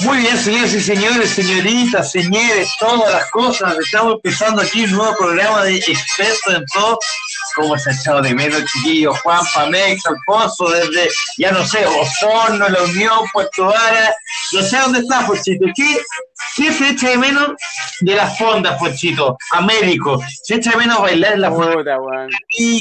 Muy bien, señores y señores, señoritas, señores, todas las cosas. Estamos empezando aquí un nuevo programa de expertos en todo. ¿Cómo se ha echado de menos, chiquillos? Juan Pamex, Alfonso, desde, ya no sé, Osorno, La Unión, Puerto Vara. No sé dónde está, Pochito. ¿Qué, ¿Qué se echa de menos de las fondas, Pochito? Américo. Se echa de menos bailar en la fonda. Puta, weón.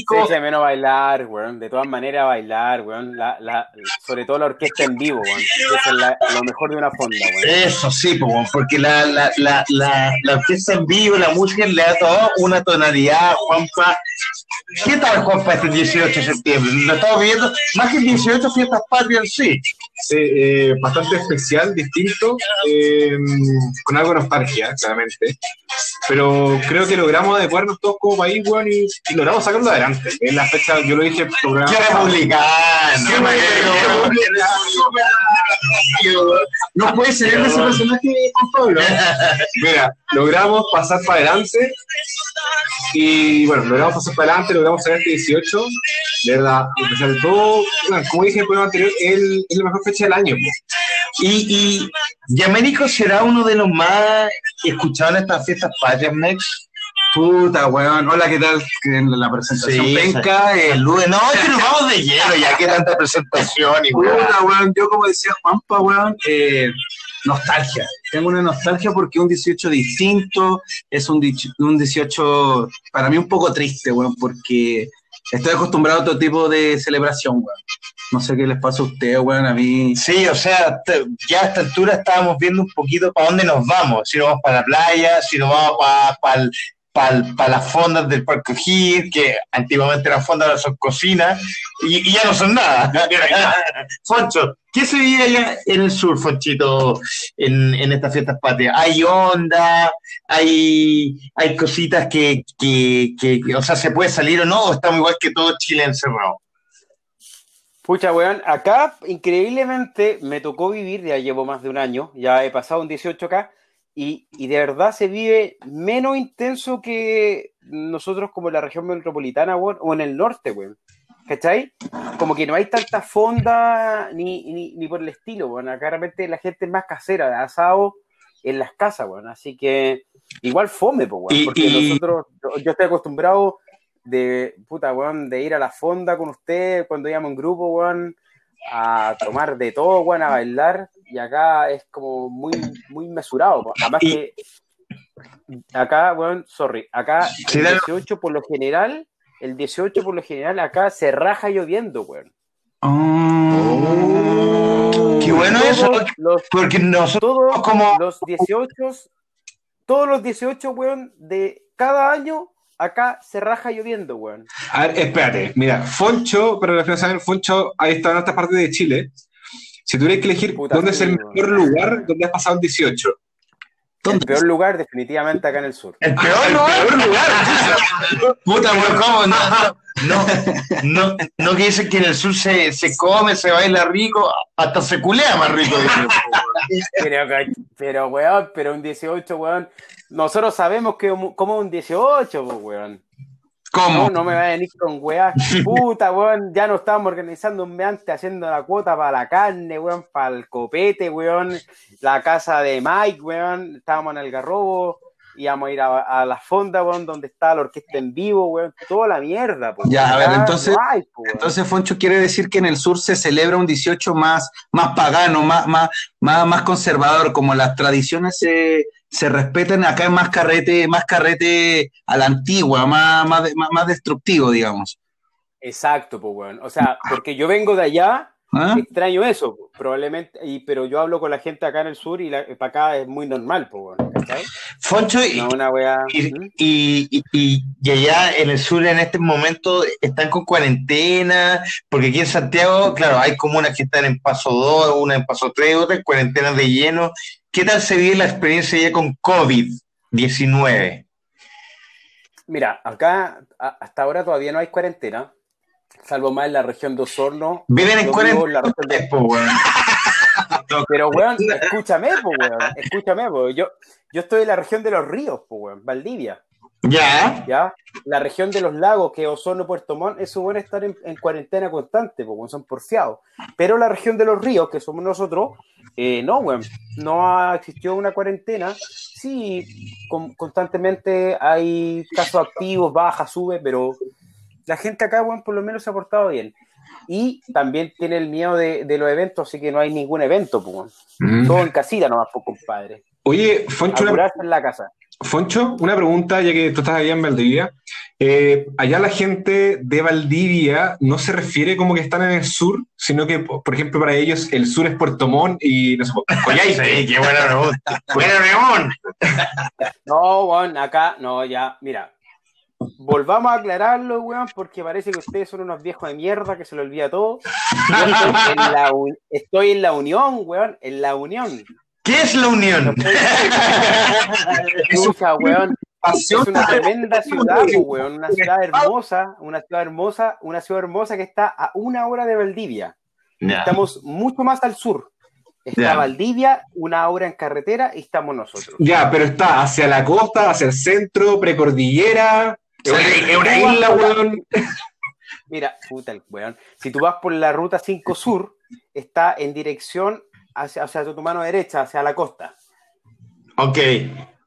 Se echa de menos bailar, weón. De todas maneras, bailar, weón. La, la, sobre todo la orquesta en vivo, weón. Eso es la- lo mejor de una fonda, weón. Eso sí, po, porque la, la, la, la, la orquesta en vivo, la música le da todo una tonalidad, Juanpa. ¿Qué tal, Juanpa, este 18 de septiembre? Lo estamos viendo, más que el 18 fiestas patrias sí. Sí, eh, bastante especial, distinto, eh, con algo de nostalgia, claramente. Pero creo que logramos adecuarnos todos como país, weón, y, y logramos sacarlo adelante. En la fecha, yo lo dije, programa. ¡Qué republicano! ¡Qué No puede ser ese personaje, Juan Pablo. Mira, logramos pasar para adelante y bueno, logramos pasar para adelante, logramos sacar este 18, de verdad, a pesar de todo, bueno, como dije en el programa anterior, el- es la mejor fecha del año. Y, y, y Américo será uno de los más escuchados en estas fiestas patrias, Mex. Puta, weón. Hola, ¿qué tal? En la presentación Sí, penca. el lunes. No, es que nos vamos de lleno ya, que tanta presentación y weón. Puta, weón. Yo, como decía Juanpa, weón, eh, nostalgia. Tengo una nostalgia porque un 18 distinto es un, un 18 para mí un poco triste, weón, porque estoy acostumbrado a otro tipo de celebración, weón. No sé qué les pasa a ustedes, weón, a mí. Sí, o sea, ya a esta altura estábamos viendo un poquito para dónde nos vamos. Si nos vamos para la playa, si nos vamos para para las fondas del Parque O'Higgins, que antiguamente eran fondas, ahora son cocinas, y, ya no son nada. Foncho, ¿qué se vive allá en el sur, Fonchito, en, en estas fiestas patrias? ¿Hay onda? ¿Hay, hay cositas que, que, que, que, o sea, se puede salir o no? ¿O estamos igual que todo Chile encerrado? Pucha, weón, acá increíblemente me tocó vivir, ya llevo más de un año, ya he pasado un 18 acá, y, y de verdad se vive menos intenso que nosotros como en la región metropolitana, o en el norte, weón. ¿Cachai? Como que no hay tanta fonda ni, ni, ni por el estilo, weón. Acá realmente la gente es más casera, de asado en las casas, weón. Así que igual fome, pues, weón. Y- Porque y- nosotros, yo estoy acostumbrado de, puta, weón, de ir a la fonda con usted cuando íbamos en grupo, weón, a tomar de todo, weón, a bailar, y acá es como muy, muy mesurado, además Y- que acá, weón, sorry, acá el dale. 18 por lo general, el 18 por lo general acá se raja lloviendo, weón. Oh. Qué bueno eso, los, porque nosotros todos como... los 18, todos los 18, weón, de cada año, acá se raja lloviendo, weón. A ver, espérate, mira, Foncho, para los que no saben, Foncho ha estado en otras partes de Chile. Si tuvieras que elegir Puta, dónde es el weón. mejor lugar donde has pasado el 18. El peor lugar, definitivamente, acá en el sur. El peor lugar. Puta, weón, ¿cómo? No, no, no, no que dicen que en el sur se, se come, se baila rico, hasta se culea más rico. Pero, pero, weón, pero un 18, weón. Nosotros sabemos que como un 18, pues, weón. ¿Cómo? No, no me va a venir con weá. Puta, weón, ya no estábamos organizando un meante haciendo la cuota para la carne, weón, para el copete, weón, la casa de Mike, weón, estábamos en el garrobo, íbamos a ir a, a la fonda, weón, donde está la orquesta en vivo, weón, toda la mierda, pues. Ya, a ver, entonces- no hay, po, weón. Entonces, Foncho quiere decir que en el sur se celebra un 18 más, más pagano, más, más, más, más conservador, como las tradiciones se, se respetan, acá es más carrete, más carrete a la antigua, más, más, más, más destructivo, digamos. Exacto, pues, weón. O sea, porque yo vengo de allá, ¿Ah? extraño eso, probablemente, y, pero yo hablo con la gente acá en el sur y la- para acá es muy normal, pues, ¿cachai? Foncho, y, No, una weá. y, y, y- y- y allá en el sur en este momento están con cuarentena, porque aquí en Santiago, claro, hay comunas que están en paso 2, una en paso 3, otra en cuarentena de lleno. ¿Qué tal se vive la experiencia ya con COVID-19? Mira, acá a- hasta ahora todavía no hay cuarentena, salvo más en la región de Osorno. Viven en cuarentena. de- po. Pero, weón, escúchame, po, weón, escúchame, po. Yo, yo estoy en la región de los ríos, po, weón, Valdivia. Ya. ¿ya? La región de los lagos, que es Osorno, Puerto Montt, eso bueno estar en, en cuarentena constante, porque son porfiados. Pero la región de los ríos, que somos nosotros, eh, no, weón, no ha existido una cuarentena. Sí, con- constantemente hay casos activos, baja, sube, pero la gente acá, weón, por lo menos se ha portado bien. Y también tiene el miedo de, de los eventos, así que no hay ningún evento, pues. Mm. Todo en casita nomás, pues, compadre. Oye, Foncho, una, en la casa. Foncho, una pregunta, ya que tú estás allá en Valdivia. Eh, allá la gente de Valdivia no se refiere como que están en el sur, sino que, po- por ejemplo, para ellos el sur es Puerto Montt y no sé, Coyhaique. Sí, qué buena pregunta. Buena León. No, weón, acá, no, ya, mira. Volvamos a aclararlo, weón, porque parece que ustedes son unos viejos de mierda que se lo olvida todo. Estoy en la, un- estoy en la unión, weón, en la unión. ¿Qué es la unión? Escucha, weón, es una tremenda ciudad, weón, una ciudad hermosa, una ciudad hermosa, una ciudad hermosa que está a una hora de Valdivia. Estamos mucho más al sur. Está. Valdivia, una hora en carretera y estamos nosotros. Ya, pero está hacia la costa, hacia el centro, precordillera. Es una, isla, weón. Mira, puta el weón. Si tú vas por la ruta 5 Sur, está en dirección hacia, hacia tu mano derecha, hacia la costa. Ok,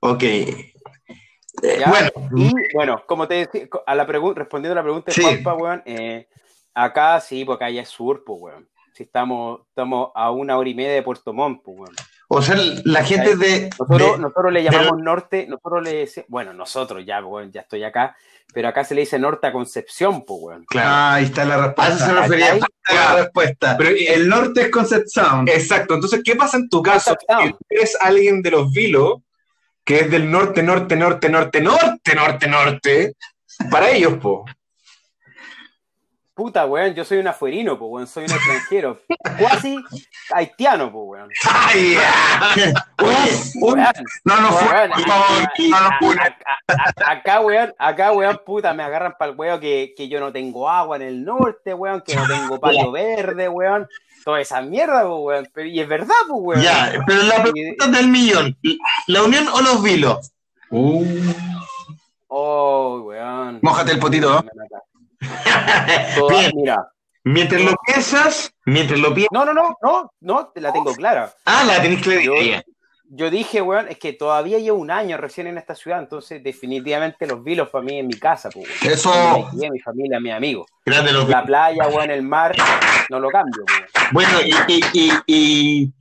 ok. Eh, ¿ya? bueno, Y bueno, como te decía, a la pregunta, respondiendo a la pregunta de Sí. Juanpa, weón, eh, acá sí, porque acá ya es sur, pues, weón. Si estamos, estamos a una hora y media de Puerto Montt, pues, weón. O sea, la gente de. Nosotros, de- nosotros le llamamos norte, nosotros le bueno, nosotros ya, weón, ya estoy acá, pero acá se le dice norte a Concepción, pues, weón. claro. Ah, ahí está la A eso se respuesta. refería. Está la respuesta. Pero, el norte es Concept Sound. Exacto, entonces, ¿qué pasa en tu caso? Si eres alguien de los Vilos, que es del norte, norte, norte, norte, norte, norte, norte, para ellos, po. Puta, weón, yo soy un afuerino, pues, weón, soy un extranjero. Cuasi haitiano, pues, weón. ¡Ay, No, no weón, Acá, weón, acá, weón, puta, me agarran para el weón que, que yo no tengo agua en el norte, weón, que no tengo patio verde, weón. Toda esa mierda, pues, weón. Pero, y es verdad, pues, weón. ya, pero la pregunta del millón: ¿la unión o los vilos? Uh, Oh, weón. Mójate el potito, ¿no? Bien. mira. Mientras lo piensas, mientras lo piensas. No, no, no, no, no, la tengo clara. Ah, la tenés clara. Yo- dije, weón, es que todavía llevo un año recién en esta ciudad, entonces definitivamente los vilos para mí en mi casa, pues. Eso. Mi mi familia, mi amigo. Grande los La playa, weón, el mar, no lo cambio. Bueno, y, y, y, y,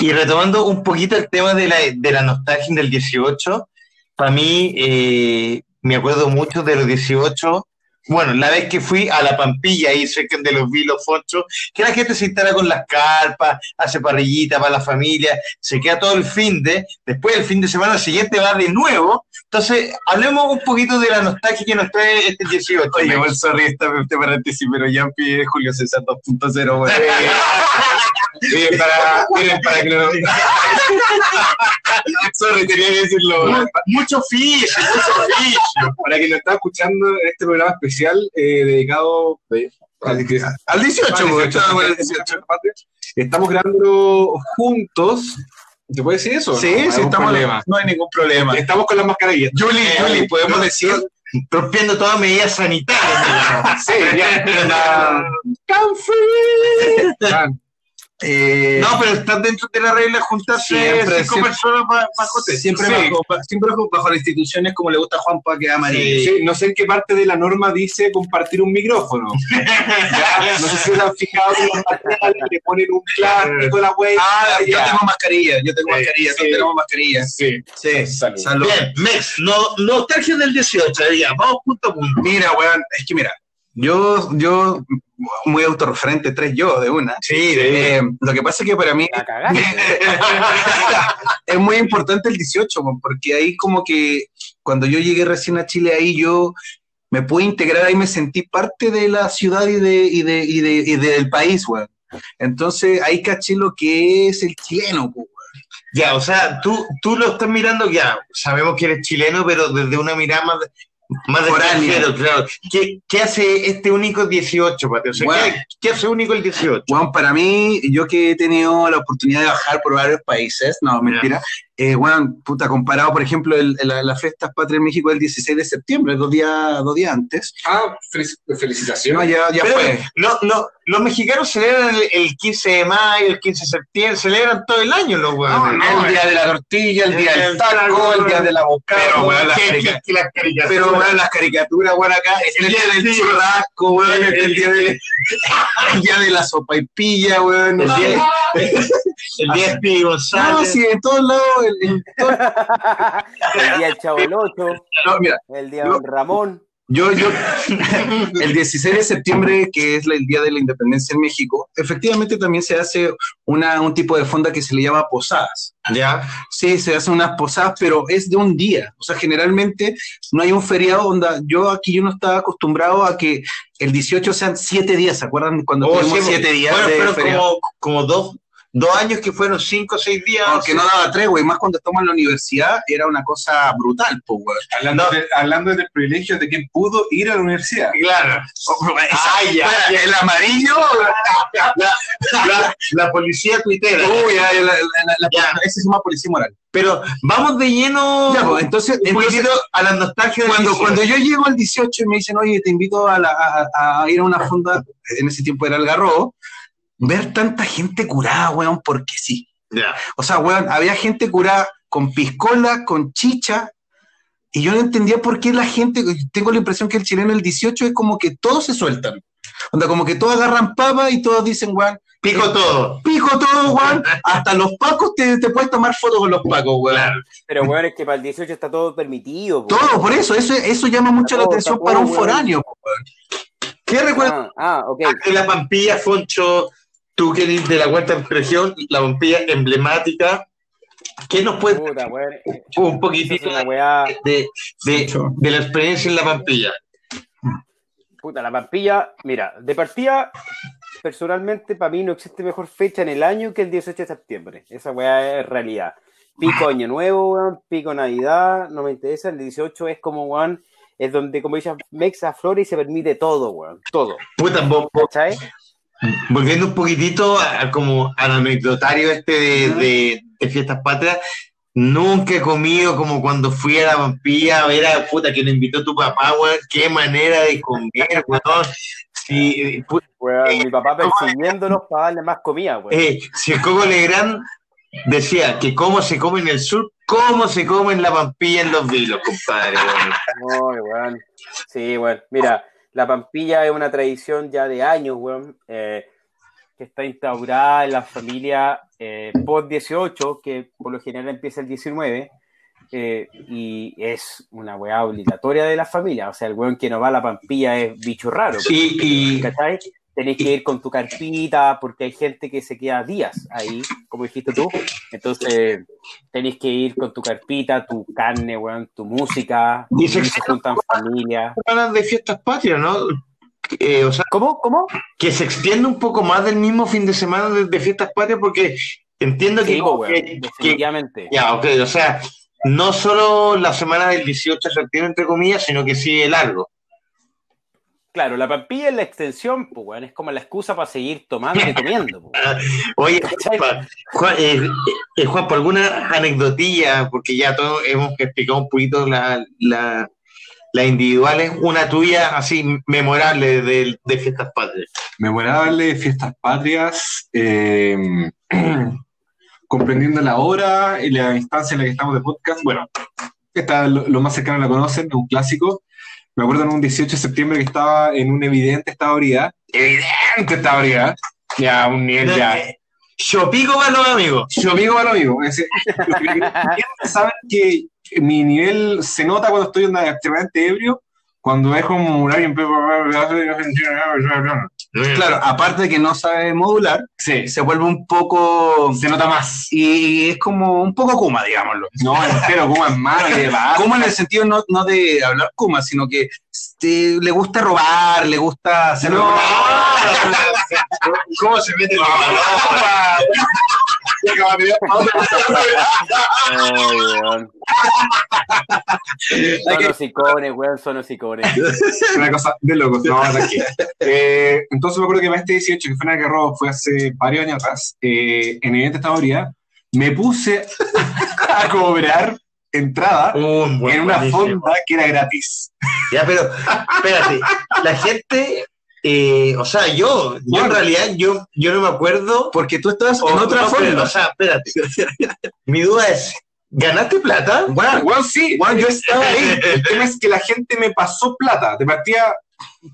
y retomando un poquito el tema de la, de la nostalgia del 18, para mí eh, me acuerdo mucho de los 18. Bueno, la vez que fui a la Pampilla, ahí cerca de los Vilos Fonchos, que la gente se instala con las carpas, hace parrillita para la familia, se queda todo el fin de, después el fin de semana siguiente va de nuevo. Entonces, hablemos un poquito de la nostalgia que nos trae este 18. Oye, igual sorry esta, este paréntesis, pero Yampi es Julio César 2.0, weón. miren, para, miren, para que lo... Sorry, tenía que decirlo. mucho fish, mucho fish. Para quien lo está escuchando en este programa especial eh, dedicado eh, al, Al 18, al weón. 18, Estaba con el 18. Estamos grabando juntos. ¿Se puede decir eso? Sí, No, sí, estamos. problema. No hay ningún problema. Estamos con las mascarillas. Julie, Julie, podemos decir. rompiendo todas medidas sanitarias. digamos. Sí, ya. La- Ya. eh, No, pero están dentro de la regla juntarse Siempre, cinco siempre. personas para bajo siempre, Sí. bajo, siempre bajo, bajo las instituciones como le gusta a Juanpa que ama Sí. Sí, no sé en qué parte de la norma dice compartir un micrófono. Ya, no sé si se han fijado en los materiales, le ponen un plástico la wea. Ah, yo ya. tengo mascarilla, yo tengo mascarilla, todos tenemos mascarilla. Sí. Sí, Salud. salud. Bien, Mex, no, nostalgia del 18, ya, vamos punto a punto. Mira, weón, es que mira, yo, yo, muy autorreferente, tres yo de una. Sí, Eh, lo que pasa es que para mí es muy importante el 18, weón, porque ahí como que cuando yo llegué recién a Chile, ahí yo me pude integrar, ahí me sentí parte de la ciudad y, de, y, de, y, de, y del país, weón. Entonces ahí caché lo que es el chileno, weón. Ya, o sea, tú, tú lo estás mirando, ya, sabemos que eres chileno, pero desde una mirada más, más extranjero, claro. ¿Qué, ¿Qué hace este único 18, Pati? O sea, Bueno. ¿qué, qué hace único el 18? Bueno, para mí, yo que he tenido la oportunidad de bajar por varios países, no, mentira, eh, weón, puta, comparado, por ejemplo, el, el- la fiesta patria en México el 16 de septiembre, dos días, dos días antes. Ah, felici- No, felicitaciones. ya, ya Pero fue. no, no, los mexicanos celebran el, el 15 de mayo, el 15 de septiembre, celebran todo el año los No, weones. no, el día de la tortilla, el día del El- taco, el día de la boca. Pero, weón, las las caricaturas. Pero, weón, las caricaturas, weón, acá, el día del churrasco, weón, el día de, el día de la sopa y pilla, weón, el día el día de No, sí, en todos lados, el- en todo- el día del Chavo del Ocho, no, mira, el día de Don Ramón. Yo, yo, el 16 de septiembre, que es el Día de la Independencia en México, efectivamente también se hace una, un tipo de fonda que se le llama posadas. Ya. Sí, se hacen unas posadas, pero es de un día. O sea, generalmente no hay un feriado donde yo aquí yo no estaba acostumbrado a que el 18 sean siete días. ¿Se acuerdan cuando Oh, tuvimos sí, siete días bueno, de pero feriado? como, como dos, dos años que fueron cinco o seis días. No, que no daba tregua, y más cuando estamos en la universidad, era una cosa brutal, pues, weón. Hablando, de- hablando del privilegio de quien pudo ir a la universidad. Claro. Ay, ya, Espera, El amarillo, La, la policía tuitera. uy, la- la- la- la- Ya. ese se llama policía moral. Pero vamos de lleno Ya, pues, entonces, un entonces poquito a la nostalgia cuando, 18. cuando yo llego al 18 y me dicen, oye, te invito a, la- a- a ir a una fonda, en ese tiempo era el garro, ver tanta gente curada, weón, porque sí. O sea, weón, había gente curada con piscola, con chicha, y yo no entendía por qué la gente, tengo la impresión que el chileno el 18 es como que todos se sueltan. Onda, como que todos agarran papa y todos dicen, weón, Pico todo. pico todo, weón, hasta los pacos te, te puedes tomar fotos con los pacos, weón. Claro. Pero bueno, es que para el 18 está todo permitido. po. Todo, por eso, eso, eso llama mucho la Todo, atención para todo, un weón. foráneo, weón. ¿Qué recuerdas? Ah, ah, ok. De la Pampilla, Foncho, tú que eres de la cuarta región, la Pampilla emblemática. ¿Qué nos puede Puta, eh, un poquitito weá. de, de, de la experiencia en la Pampilla? Puta, la Pampilla, mira, de partida, personalmente, para mí no existe mejor fecha en el año que el 18 de septiembre. Esa weá es realidad. Pico Año Nuevo, weón, pico Navidad, no me interesa. El 18 es como, weón, es donde, como dices, Mexa Flores y se permite todo, weón, todo. Puta, vo- vo- ¿Cachai? Volviendo un poquitito a, como al anecdotario este de, de- de fiestas patrias, nunca he comido como cuando fui a la Pampilla a ver a puta que le invitó tu papá, weón, qué manera de comer, weón. Si, pu- Weón, mi papá persiguiéndonos para darle más comida, weón. eh, si el Coco Legrand decía que cómo se come en el sur, cómo se come en la Pampilla en los vilos, compadre. weón. No, weón. Sí, weón. Mira, la Pampilla es una tradición ya de años, weón, eh, que está instaurada en la familia eh, post-18, que por lo general empieza el 19, eh, y es una weá obligatoria de la familia. O sea, el weón que no va a la Pampilla es bicho raro. Sí, y ¿Cachai? Tenés que ir con tu carpita, porque hay gente que se queda días ahí, como dijiste tú. Entonces, tenés que ir con tu carpita, tu carne, weón, tu música, Y se- se juntan familias. semanas de fiestas patrias, ¿no? Eh, o sea, ¿Cómo? ¿Cómo? que se extiende un poco más del mismo fin de semana de, de fiestas patrias, porque entiendo que, Sí, po, weón, que- que- definitivamente. ya, ok, o sea, no solo la semana del 18 de septiembre, entre comillas, sino que sigue largo. Claro, la pampilla es la extensión, pues, es como la excusa para seguir tomando y comiendo. po. Oye, ¿Cachai? Juan, Juan, eh, eh, Juan, por alguna anecdotilla, porque ya todos hemos explicado un poquito la, la, las individuales, una tuya así memorable de, de fiestas patrias. Memorable, fiestas patrias, eh, comprendiendo la hora y la instancia en la que estamos de podcast. Bueno, esta lo, lo más cercano la conocen, es un clásico. Me acuerdo en un 18 de septiembre que estaba en un evidente estado de ebriedad. Evidente estado de ebriedad. Ya, un nivel ya. Yo pico para los amigos. Yo amigo a lo amigo. Ese- Saben que mi nivel se nota cuando estoy extremadamente ebrio, cuando como un alguien. Claro, aparte de que no sabe modular, Sí, se vuelve un poco. se nota más. Y es como un poco Kuma, digámoslo. No, mano y de bar. Kuma en el sentido no, no de hablar Kuma, sino que este, le gusta robar, le gusta hacer. No. ¿Cómo se mete la Ay, weón. Son hocicones, weón, son hocicones. Una cosa de locos, no, tranquilo. Eh, entonces me acuerdo que para este 18, que fue una que robo, fue hace varios años atrás, eh, en evidente estado de ebriedad, me puse a cobrar entrada en una buenísimo. fonda que era gratis. Ya, pero espérate, la gente, eh, o sea, yo, yo en realidad, yo, yo no me acuerdo. Porque tú estabas en otra no, pero, fonda. O sea, espérate. Mi duda es, ¿ganaste plata? Bueno, bueno, sí, bueno, yo estaba ahí. El tema es que la gente me pasó plata. De partida,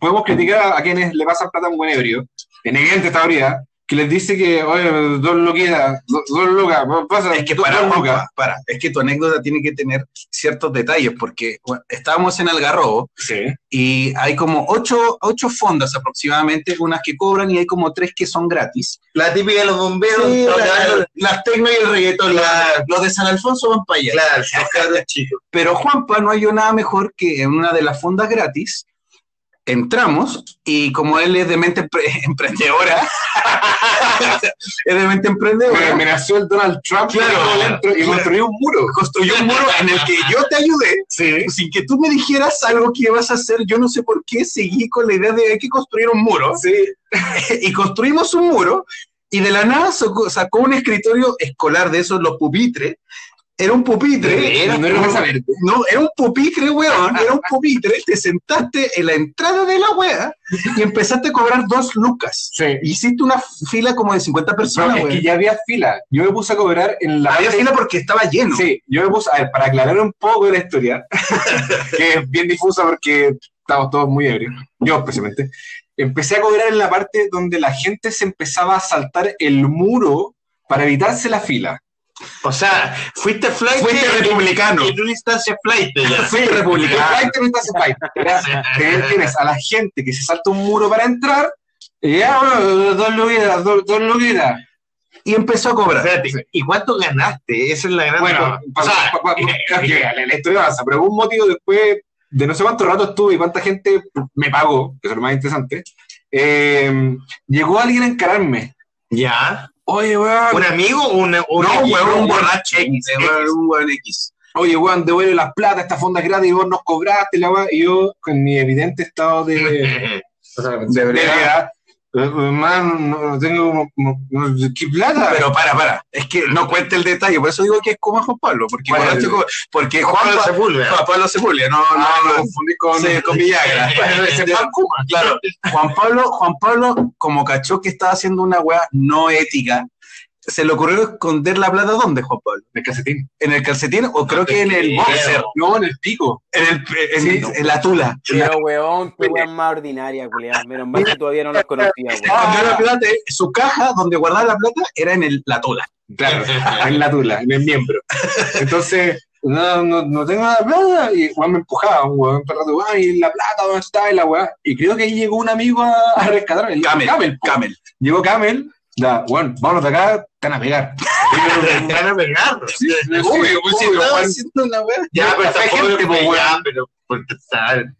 podemos criticar a, a quienes le pasan plata a un buen ebrio, en evidente teoría, que les dice que, oye, dos loquitas, dos, dos lucas, pasa, Es que dos, para, dos lucas. Juanpa, para, es que tu anécdota tiene que tener ciertos detalles, porque bueno, estábamos en Algarrobo Sí. y hay como ocho, ocho fondas aproximadamente, unas que cobran y hay como tres que son gratis. La típica de los bomberos, Sí, donde la- los- las tecno y el reggaetón. La- los de San Alfonso van para allá. Claro, los. Pero Juanpa no halló nada mejor que en una de las fondas gratis. Entramos y como él es de mente empre- emprendedora, es de mente Me, emprendedora, me nació el Donald Trump Claro. claro, dentro y Claro. construyó un muro. construyó un muro en el que yo te ayudé, sin que tú me dijeras algo que ibas a hacer, yo no sé por qué seguí con la idea de hay que construir un muro. y construimos un muro y de la nada sacó, sacó un escritorio escolar de esos, los pupitres. Era un pupitre. Era, no era mesa verde. No, era un pupitre, weón, era un pupitre, te sentaste en la entrada de la wea y empezaste a cobrar dos lucas. Sí. Hiciste una fila como de 50 No, personas, es weón. que ya había fila. Yo me puse a cobrar en la Había parte- fila porque estaba lleno. Sí, yo me puse, a ver, para aclarar un poco la historia, que es bien difusa porque estamos todos muy ebrios, yo especialmente, empecé a cobrar en la parte donde la gente se empezaba a saltar el muro para evitarse la fila. O sea, fuiste flight. Fuiste republicano. En una instancia flight. ya. Fui republicano. Flight no estás en flight. Te- Tienes a la gente que se salta un muro para entrar, y ya, bueno, dos luquitas, dos, dos. Y empezó a cobrar. Espérate, ¿y cuánto ganaste? Esa es la gran Bueno, o sea, la historia avanza, pero algún motivo después de no sé cuánto rato estuve y cuánta gente me pagó, que es lo más interesante, eh, llegó alguien a encararme. ya. Oye, weón, ¿Un amigo o una, o No, una- weón, un una- borracho X, un weón X. oye, weón, devuelve las plata, esta fonda es gratis, y vos nos cobraste, la weón, y yo, con mi evidente estado de, De de verdad. Man, no tengo, no- no- ¿qué plata? Pero para, para, es que no cuente el detalle, por eso digo que es como Juan Pablo, porque, Bueno, Juan, Juan Pa- Sepúlveda. Juan Pablo Sepúlveda, no, Ah, no, lo confundí con, Sí, con Villagra. Claro, Juan Pablo, Juan Pablo, como cachó que estaba haciendo una weá no ética, se le ocurrió esconder la plata ¿dónde, Juan Pablo? El calcetín. ¿En el calcetín o creo que en el boxer? No, en el pico. En, el, en, Sí. en la tula. En la- Pero, weón, qué weón más ordinaria, culiado. Menos mal que todavía no los conocía, weón. Escondió la plata, su caja donde guardaba la plata era en el, la tula. Claro, en la tula, en el miembro. Entonces, no, no, no tengo nada de plata. Y Juan me empujaba, un weón, todo el rato, "Weón, y la plata, ¿dónde está? Y la weá. Y creo que ahí llegó un amigo a, a rescatarme. Camel, Camel. Camel. Llegó Camel, da, bueno, vámonos de acá, te van a pegar. Te van a pegar. Sí, Obvio, pues, si Juan. haciendo una weá. Ya, pero tampoco gente, es pues, ya, pero porque saben.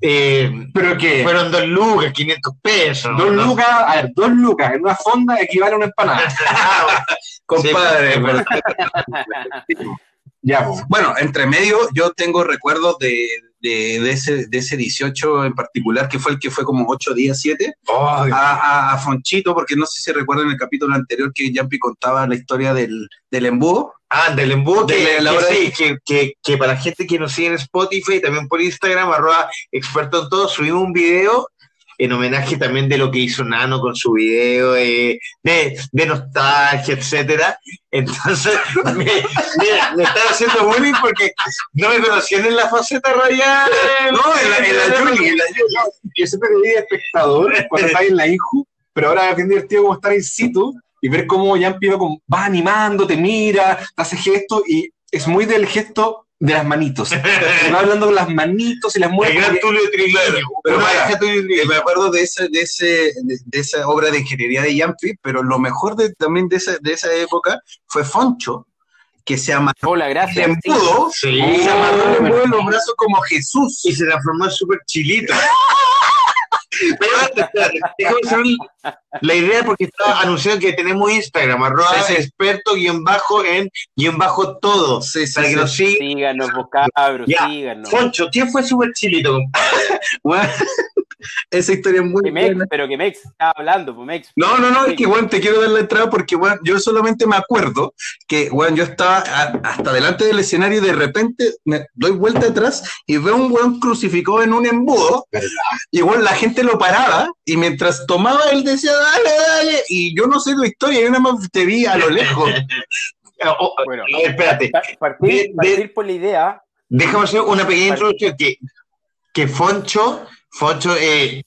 Eh, Pero que, fueron dos lucas, 500 pesos. dos ¿no? lucas, a ver, dos lucas en una fonda equivale a una empanada. Compadre, Sí, pero- Ya. Bueno, entre medio yo tengo recuerdos de, de, de ese, de ese 18 en particular, que fue el que fue como 8 días, 7, a, a, a Fonchito, porque no sé si recuerdan el capítulo anterior que Yampi contaba la historia del, del embudo. Ah, del embudo que, la sí, que, que, que para la gente que nos sigue en Spotify y también por Instagram, arroba experto en todo, subimos un video en homenaje también de lo que hizo Nano con su video, eh, de, de nostalgia, etcétera. Entonces, me, mira, me están haciendo bullying porque no me conocían en la faceta radial. No, en la, en la Yuli, en la Yuli. Yo siempre te vi de espectador cuando estaba en la INJU, pero ahora es bien divertido como estar in situ y ver cómo Yampi va, como- va animando, te mira, te hace gestos y es muy del gesto de las manitos. Va hablando con las manitos y las El mueve. gran como que- Tulio Triglero. Pero Tulio Triglero. me acuerdo de, ese, de, ese, de, de esa obra de ingeniería de Yampi, pero lo mejor de, también de esa, de esa época fue Foncho, que se amarró Hola, el gracias. sí. embudo, Sí. y se amarró el en los brazos como Jesús. y se transformó en súper chilito. la idea porque estaba anunciando que tenemos Instagram, arroba Sí, sí. experto guion bajo en guion bajo todo. Sí, sí, para que sí. nos sigan. Síganos, vos cabros, Ya. síganos. Concho, ¿quién fue súper chilito? Bueno, esa historia es muy Que Mex, buena. pero que Mex estaba hablando, pues Mex. No, no, no, es que, weón, te quiero dar la entrada porque, weón, yo solamente me acuerdo que, weón, yo estaba a- hasta delante del escenario y de repente me doy vuelta atrás y veo un weón crucificado en un embudo y, weón, la gente lo paraba y mientras tomaba él decía, dale, dale, y yo no sé tu historia, yo nada más te vi a lo lejos. Oh, oh, Bueno. a ver, espérate. Pa- Partir, De- de- partir por la idea, Déjame hacer una pequeña introducción que, que Foncho, Foncho es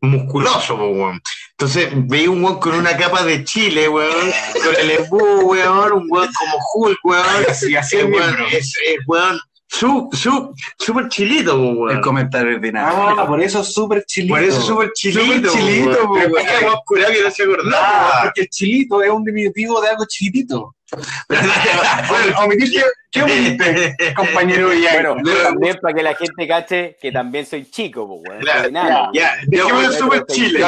musculoso, po, weón. Entonces veía un weón con una capa de chile, weón, con el embú, weón, un weón como Hulk, weón. Así, así weón, es, es, weón, su, su, súper chilito, po, El weón. comentario ordinario. Ah, por eso es súper chilito. Por eso es súper chilito, Súper chilito, weón. weón. es que weón no se No, acordaba. porque el chilito es un diminutivo de algo chiquitito. Bueno, omitiste, ¿qué omitiste, compañero bueno, también para que la gente cache que también soy chico, pues. Claro, enano. Ya, súper chile.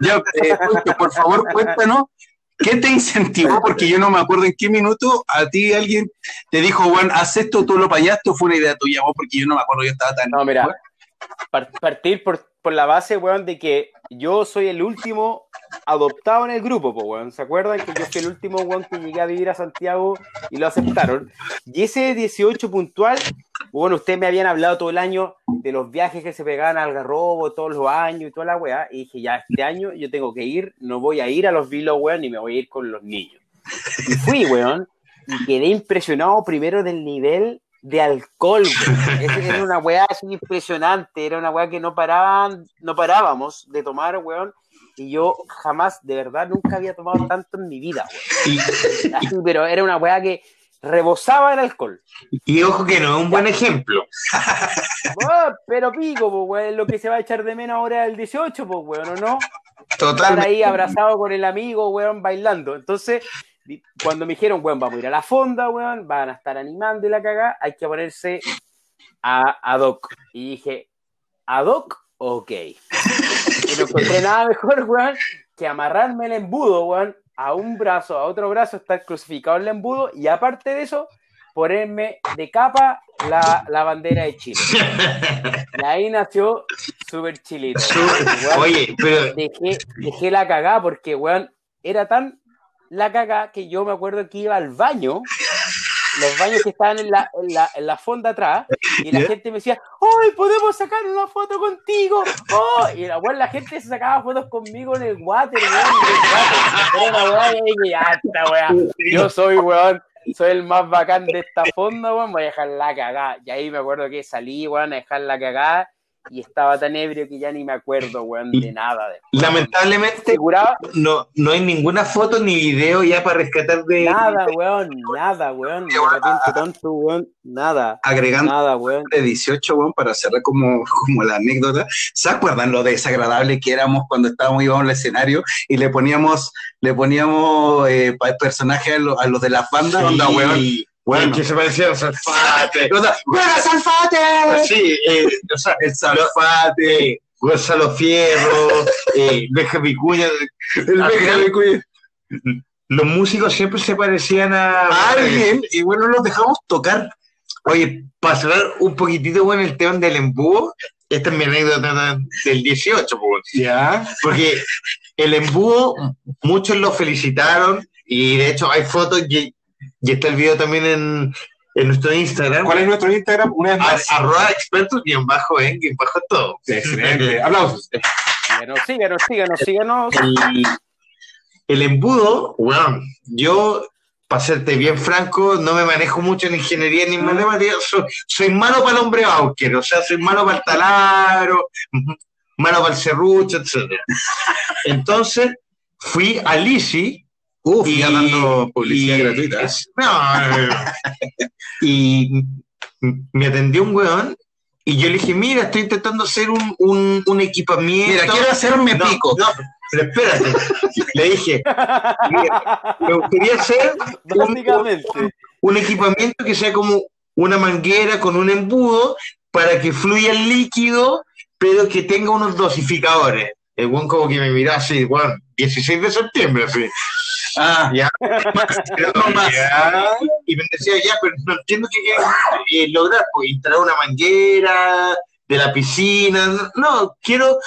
Ya, eh, por favor, cuéntanos, ¿qué te incentivó? Porque yo no me acuerdo en qué minuto a ti alguien te dijo, bueno, haz esto, tú lo payaste, o fue una idea tuya, vos, porque yo no me acuerdo, yo estaba tan... No, mira, par- partir por, por la base, weón, de que yo soy el último adoptado en el grupo, pues, weón. ¿Se acuerdan que yo fui el último, weón, que llegué a vivir a Santiago y lo aceptaron? Y ese 18 puntual, bueno, ustedes me habían hablado todo el año de los viajes que se pegaban al Algarrobo todos los años y toda la weá, y dije, ya, este año yo tengo que ir, no voy a ir a los vilos, weón, ni me voy a ir con los niños. Y fui, weón, y quedé impresionado primero del nivel de alcohol. Es- Era una weá impresionante, era una weá que no paraban, no parábamos de tomar, weón. Y yo jamás, de verdad, nunca había tomado tanto en mi vida. Así, pero era una weá que rebosaba el alcohol. Y ojo que no es un buen ejemplo. Oh, pero pico, pues, weón, lo que se va a echar de menos ahora es el 18, pues, weón, ¿o no? estar Totalmente. ahí abrazado con el amigo, weón, bailando. Entonces, cuando me dijeron, weón, vamos a ir a la fonda, weón, van a estar animando y la cagá, hay que ponerse a, ad hoc. Y dije, ad hoc, ok. Y no encontré nada mejor, weón, que amarrarme el embudo, weón, a un brazo, a otro brazo, estar crucificado en el embudo, y aparte de eso, ponerme de capa la, la bandera de Chile. Y ahí nació Super Chilito. weón Oye, pero dejé, dejé la cagada porque, weón, era tan la cagada que yo me acuerdo que iba al baño, los baños que estaban en la, en la, en la fonda atrás, y la ¿Ya? gente me decía, ¡ay, podemos sacar una foto contigo! ¡Oh! Y la, weón, la gente se sacaba fotos conmigo en el water, weón, weá, yo soy, weón, soy el más bacán de esta fonda, weón, voy a dejar la cagada. Y ahí me acuerdo que salí, weón, a dejar la cagada, y estaba tan ebrio que ya ni me acuerdo, weón, de nada. después. lamentablemente no, no hay ninguna foto ni video ya para rescatar de. nada, weón, nada, weón. Me arrepiento tanto, weón. Nada, Agregando nada, weón. de 18, weón, para cerrar como, como la anécdota, ¿se acuerdan lo desagradable que éramos cuando estábamos íbamos al escenario y le poníamos, le poníamos eh, personajes a, lo- a los de las bandas? Onda, weón. Bueno. Que se parecían a Salfate. Onda, ¡Juega Salfate! Sí, eh, o sea, El Salfate, Gonzalo Fierro, eh, Beja Vicuña. el Al Beja Cuy- Los músicos siempre se parecían a. a alguien y bueno, los dejamos tocar. Oye, para cerrar un poquitito con el tema del embudo, esta es mi anécdota del 18, pues. Ya. porque el embudo, muchos lo felicitaron y de hecho hay fotos y, y está el video también en, en nuestro Instagram. ¿Cuál es nuestro Instagram? Una vez A- más. Arroba expertos bien bajo en bien bajo todo. Excelente. Aplausos. Síganos, síganos, síganos, síganos. El, el embudo, bueno, yo, para serte bien franco, no me manejo mucho en ingeniería ni en matemáticas. Soy, soy malo para el hombre Bauker, o sea, soy malo para el taladro, malo para el serrucho, etc. Entonces, fui a Lisi. Uf, ya dando publicidad y- gratuita. No, no, no. y me atendió un weón y yo le dije, mira, estoy intentando hacer un, un, un equipamiento. Mira, quiero hacerme No, pico. no, pero espérate. Le dije, mira, me gustaría hacer un, un equipamiento que sea como una manguera con un embudo para que fluya el líquido, pero que tenga unos dosificadores. El buen como que me miró así, bueno, 16 de septiembre, así. Ah, Ya. Más. Y me decía, ya, pero no entiendo qué quieres eh, lograr, pues instalar una manguera, de la piscina. No, quiero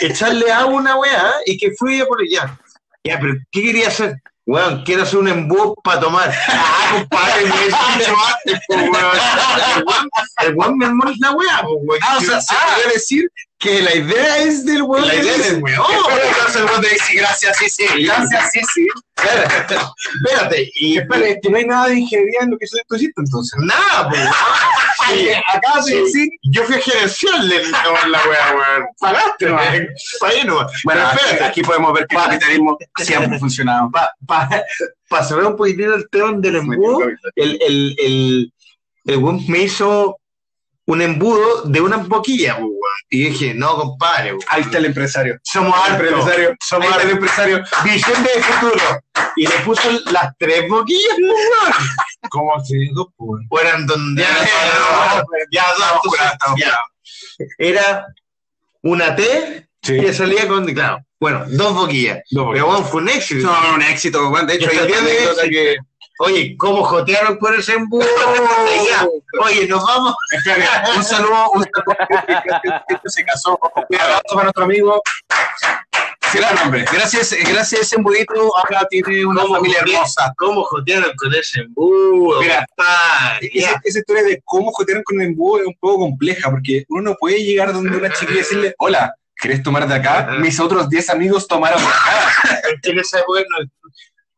echarle agua a una weá y que fluya por allá. Ya, pero ¿qué quería hacer? Weón, quiero hacer un embudo para tomar. Ah, compadre, me he antes, po, weón. El weón- me armó la weá, po, weón. Ah, o sea, se podría decir que la idea es del weón. La idea dice, del weón. Entonces el weón te dice, gracias, sí, sí. Gracias, sí, sí. Espérate, y Espera, es que no hay nada de ingeniería en lo que tú hiciste entonces. nada, weón. Sí, de sí. decir, Yo fui a gerencial de la weá, weón. pagaste, ¿no? Pagué nomás. Bueno, espérate, aquí podemos ver que el capitalismo siempre ha funcionado. para cerrar un poquitito el tema del embudo, el, el, el, el me hizo un embudo de una boquilla, weón. Y dije, no, compadre, weón. Ahí está el empresario. somos hartos. empresario. Somos Ahí está el empresario. Visión de futuro. Y le puso las tres boquillas, weón. ¿Cómo así? Dos, pues. Fueran donde. Ya, estamos ya. Era una T Sí. que salía con. Claro, bueno, dos boquillas. Dos, Pero bueno, fue un éxito. No, un éxito. De hecho, hay que... Oye, ¿cómo jotearon por ese embudo? Oye, nos vamos. Un saludo, un saludo que se casó. Un abrazo para nuestro amigo. Gran hombre. Gracias, gracias a ese embudito, ahora tiene una ¿Cómo familia hermosa. ¿Cómo jotearon con ese embudo? Mira, compadre? Esa, historia de cómo jotearon con el embudo es un poco compleja, porque uno no puede llegar donde una chiquilla y decirle, hola, ¿querés tomar de acá? Mis otros 10 amigos tomaron de acá. En esa época no,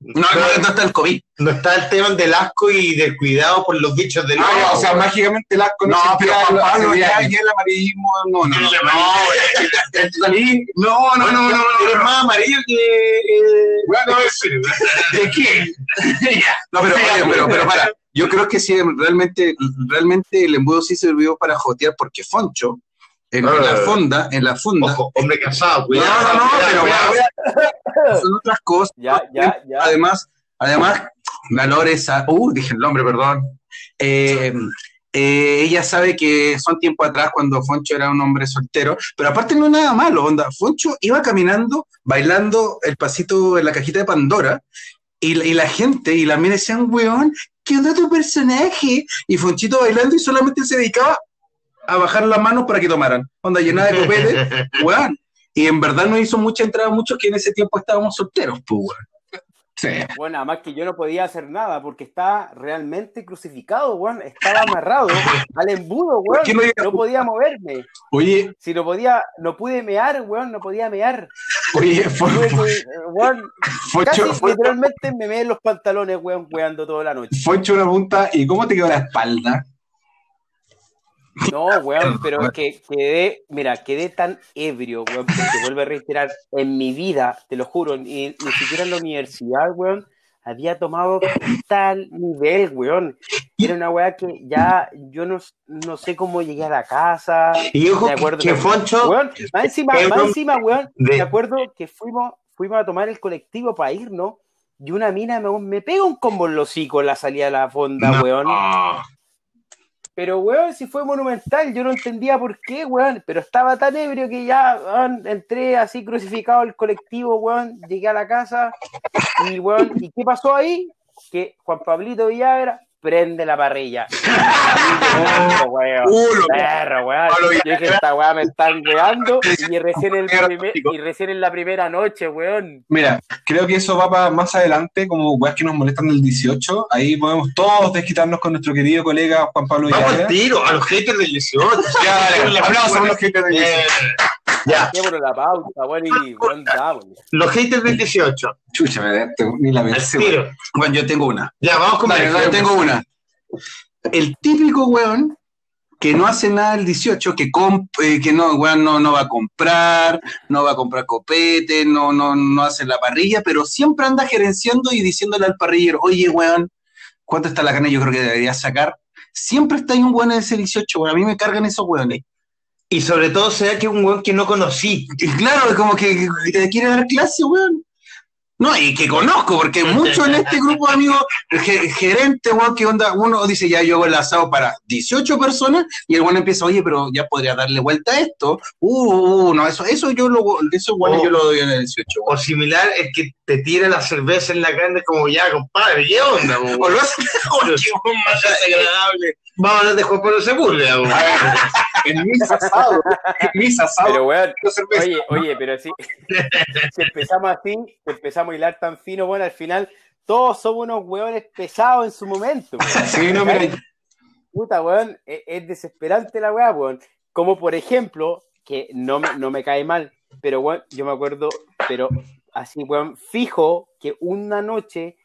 No, no, no está el COVID. no está el tema del asco y del cuidado por los bichos del Ah, agua. o sea, mágicamente el asco No, existía pero Juan los Pablo, ya, el amarillismo, no, no, no. No, no, no, no, no, no, Eres más amarillo que. eh, Bueno, ¿De qué? No, pero, oye, pero, pero para, yo creo que sí, realmente, realmente el embudo sí sirvió para jotear porque Foncho, en, en la fonda, en la fonda, Ojo, hombre casado, no, cuidado. no, no, cuidado, pero cuidado. son otras cosas. Ya, ya, ya. Además, además, Valores, uh, dije el nombre, perdón. Eh, eh, ella sabe que son tiempo atrás cuando Foncho era un hombre soltero, pero aparte no es nada malo, onda. Foncho iba caminando, bailando el pasito en la cajita de Pandora, y, la- y la gente, y la mina decían, weón, ¿qué onda tu personaje? Y Fonchito bailando y solamente se dedicaba a bajar las manos para que tomaran. Onda llenada de copete, weón. Y en verdad no hizo mucha entrada a muchos que en ese tiempo estábamos solteros, pues, weón. Sí. Bueno, además que yo no podía hacer nada porque estaba realmente crucificado, weón. Estaba amarrado al embudo, weón. no podía moverme. Oye, Si no podía, no pude mear, weón, no podía mear. oye, que, eh, weón, casi Foncho, Fo- literalmente me meé en los pantalones, weón, weando toda la noche. Foncho una pregunta, ¿y cómo te quedó la espalda? No, weón, pero es que quedé, mira, quedé tan ebrio, weón, porque vuelvo a reiterar, en mi vida, te lo juro, ni, ni siquiera en la universidad, weón, había tomado tal nivel, weón. Era una weá que ya yo no, no sé cómo llegué a la casa. Y ojo, Me acuerdo que que- Foncho. Weón, más encima, más encima, weón, de- me acuerdo que fuimos, fuimos a tomar el colectivo para irnos y una mina me, me pega un combo en los hocico en la salida de la fonda, No. weón. Pero, weón, si fue monumental, yo no entendía por qué, weón. Pero estaba tan ebrio que ya, weón, entré así crucificado al colectivo, weón. Llegué a la casa y, weón, ¿y qué pasó ahí? Que Juan Pablito Villagra prende la parrilla. Perro, weón. Uh, Perro, weón. Yo dije, esta weá me están weando y recién, en el primer- y recién en la primera noche, weón. Mira, creo que eso va para más adelante, como weas que nos molestan del 18. Ahí podemos todos desquitarnos con nuestro querido colega Juan Pablo Vamos al tiro, a los haters del 18. Ya, dale, aplausos a los haters del 18. Ya, Dejémonos la pausa, weón, y weón, vamos. los haters del 18. Chucha, me ni la pensé, tiro. Bueno, yo tengo una. Ya, vamos con Dale, dale, tengo una. El típico weón que no hace nada el 18, que, comp- eh, que no, weón, no, no va a comprar, no va a comprar copete, no, no, no hace la parrilla, pero siempre anda gerenciando y diciéndole al parrillero, oye, weón, ¿cuánto está la carne? Yo creo que debería sacar. Siempre está ahí un weón en ese 18, weón. A mí me cargan esos weones. Y sobre todo se ve que es un weón que no conocí. Y claro, es como que, que te quiere dar clase, weón. No, y que conozco, porque hay mucho en este grupo de amigos, ge- gerente, weón, que onda, uno dice, ya yo hago el asado para 18 personas, y el weón empieza, oye, pero ya podría darle vuelta a esto. Uh, uh, no, eso, eso yo lo, eso bueno, Oh. yo lo doy en el 18, weón. O similar es que te tira la cerveza en la carne como ya, compadre, ¿qué onda? po, O weón? lo hace, Qué weón más desagradable. Vamos a hablar de Juan Pablo Sepúlveda, weón. En mis asados, en mis asados. Pero, weón, oye, oye, pero sí, si empezamos así, si empezamos a hilar tan fino, bueno, al final todos somos unos weones pesados en su momento. weón. Sí, no, mira, Puta, weón, es, es desesperante la weá, weón. Como por ejemplo, que no me, no me cae mal, pero weón, yo me acuerdo, pero así, weón, fijo que una noche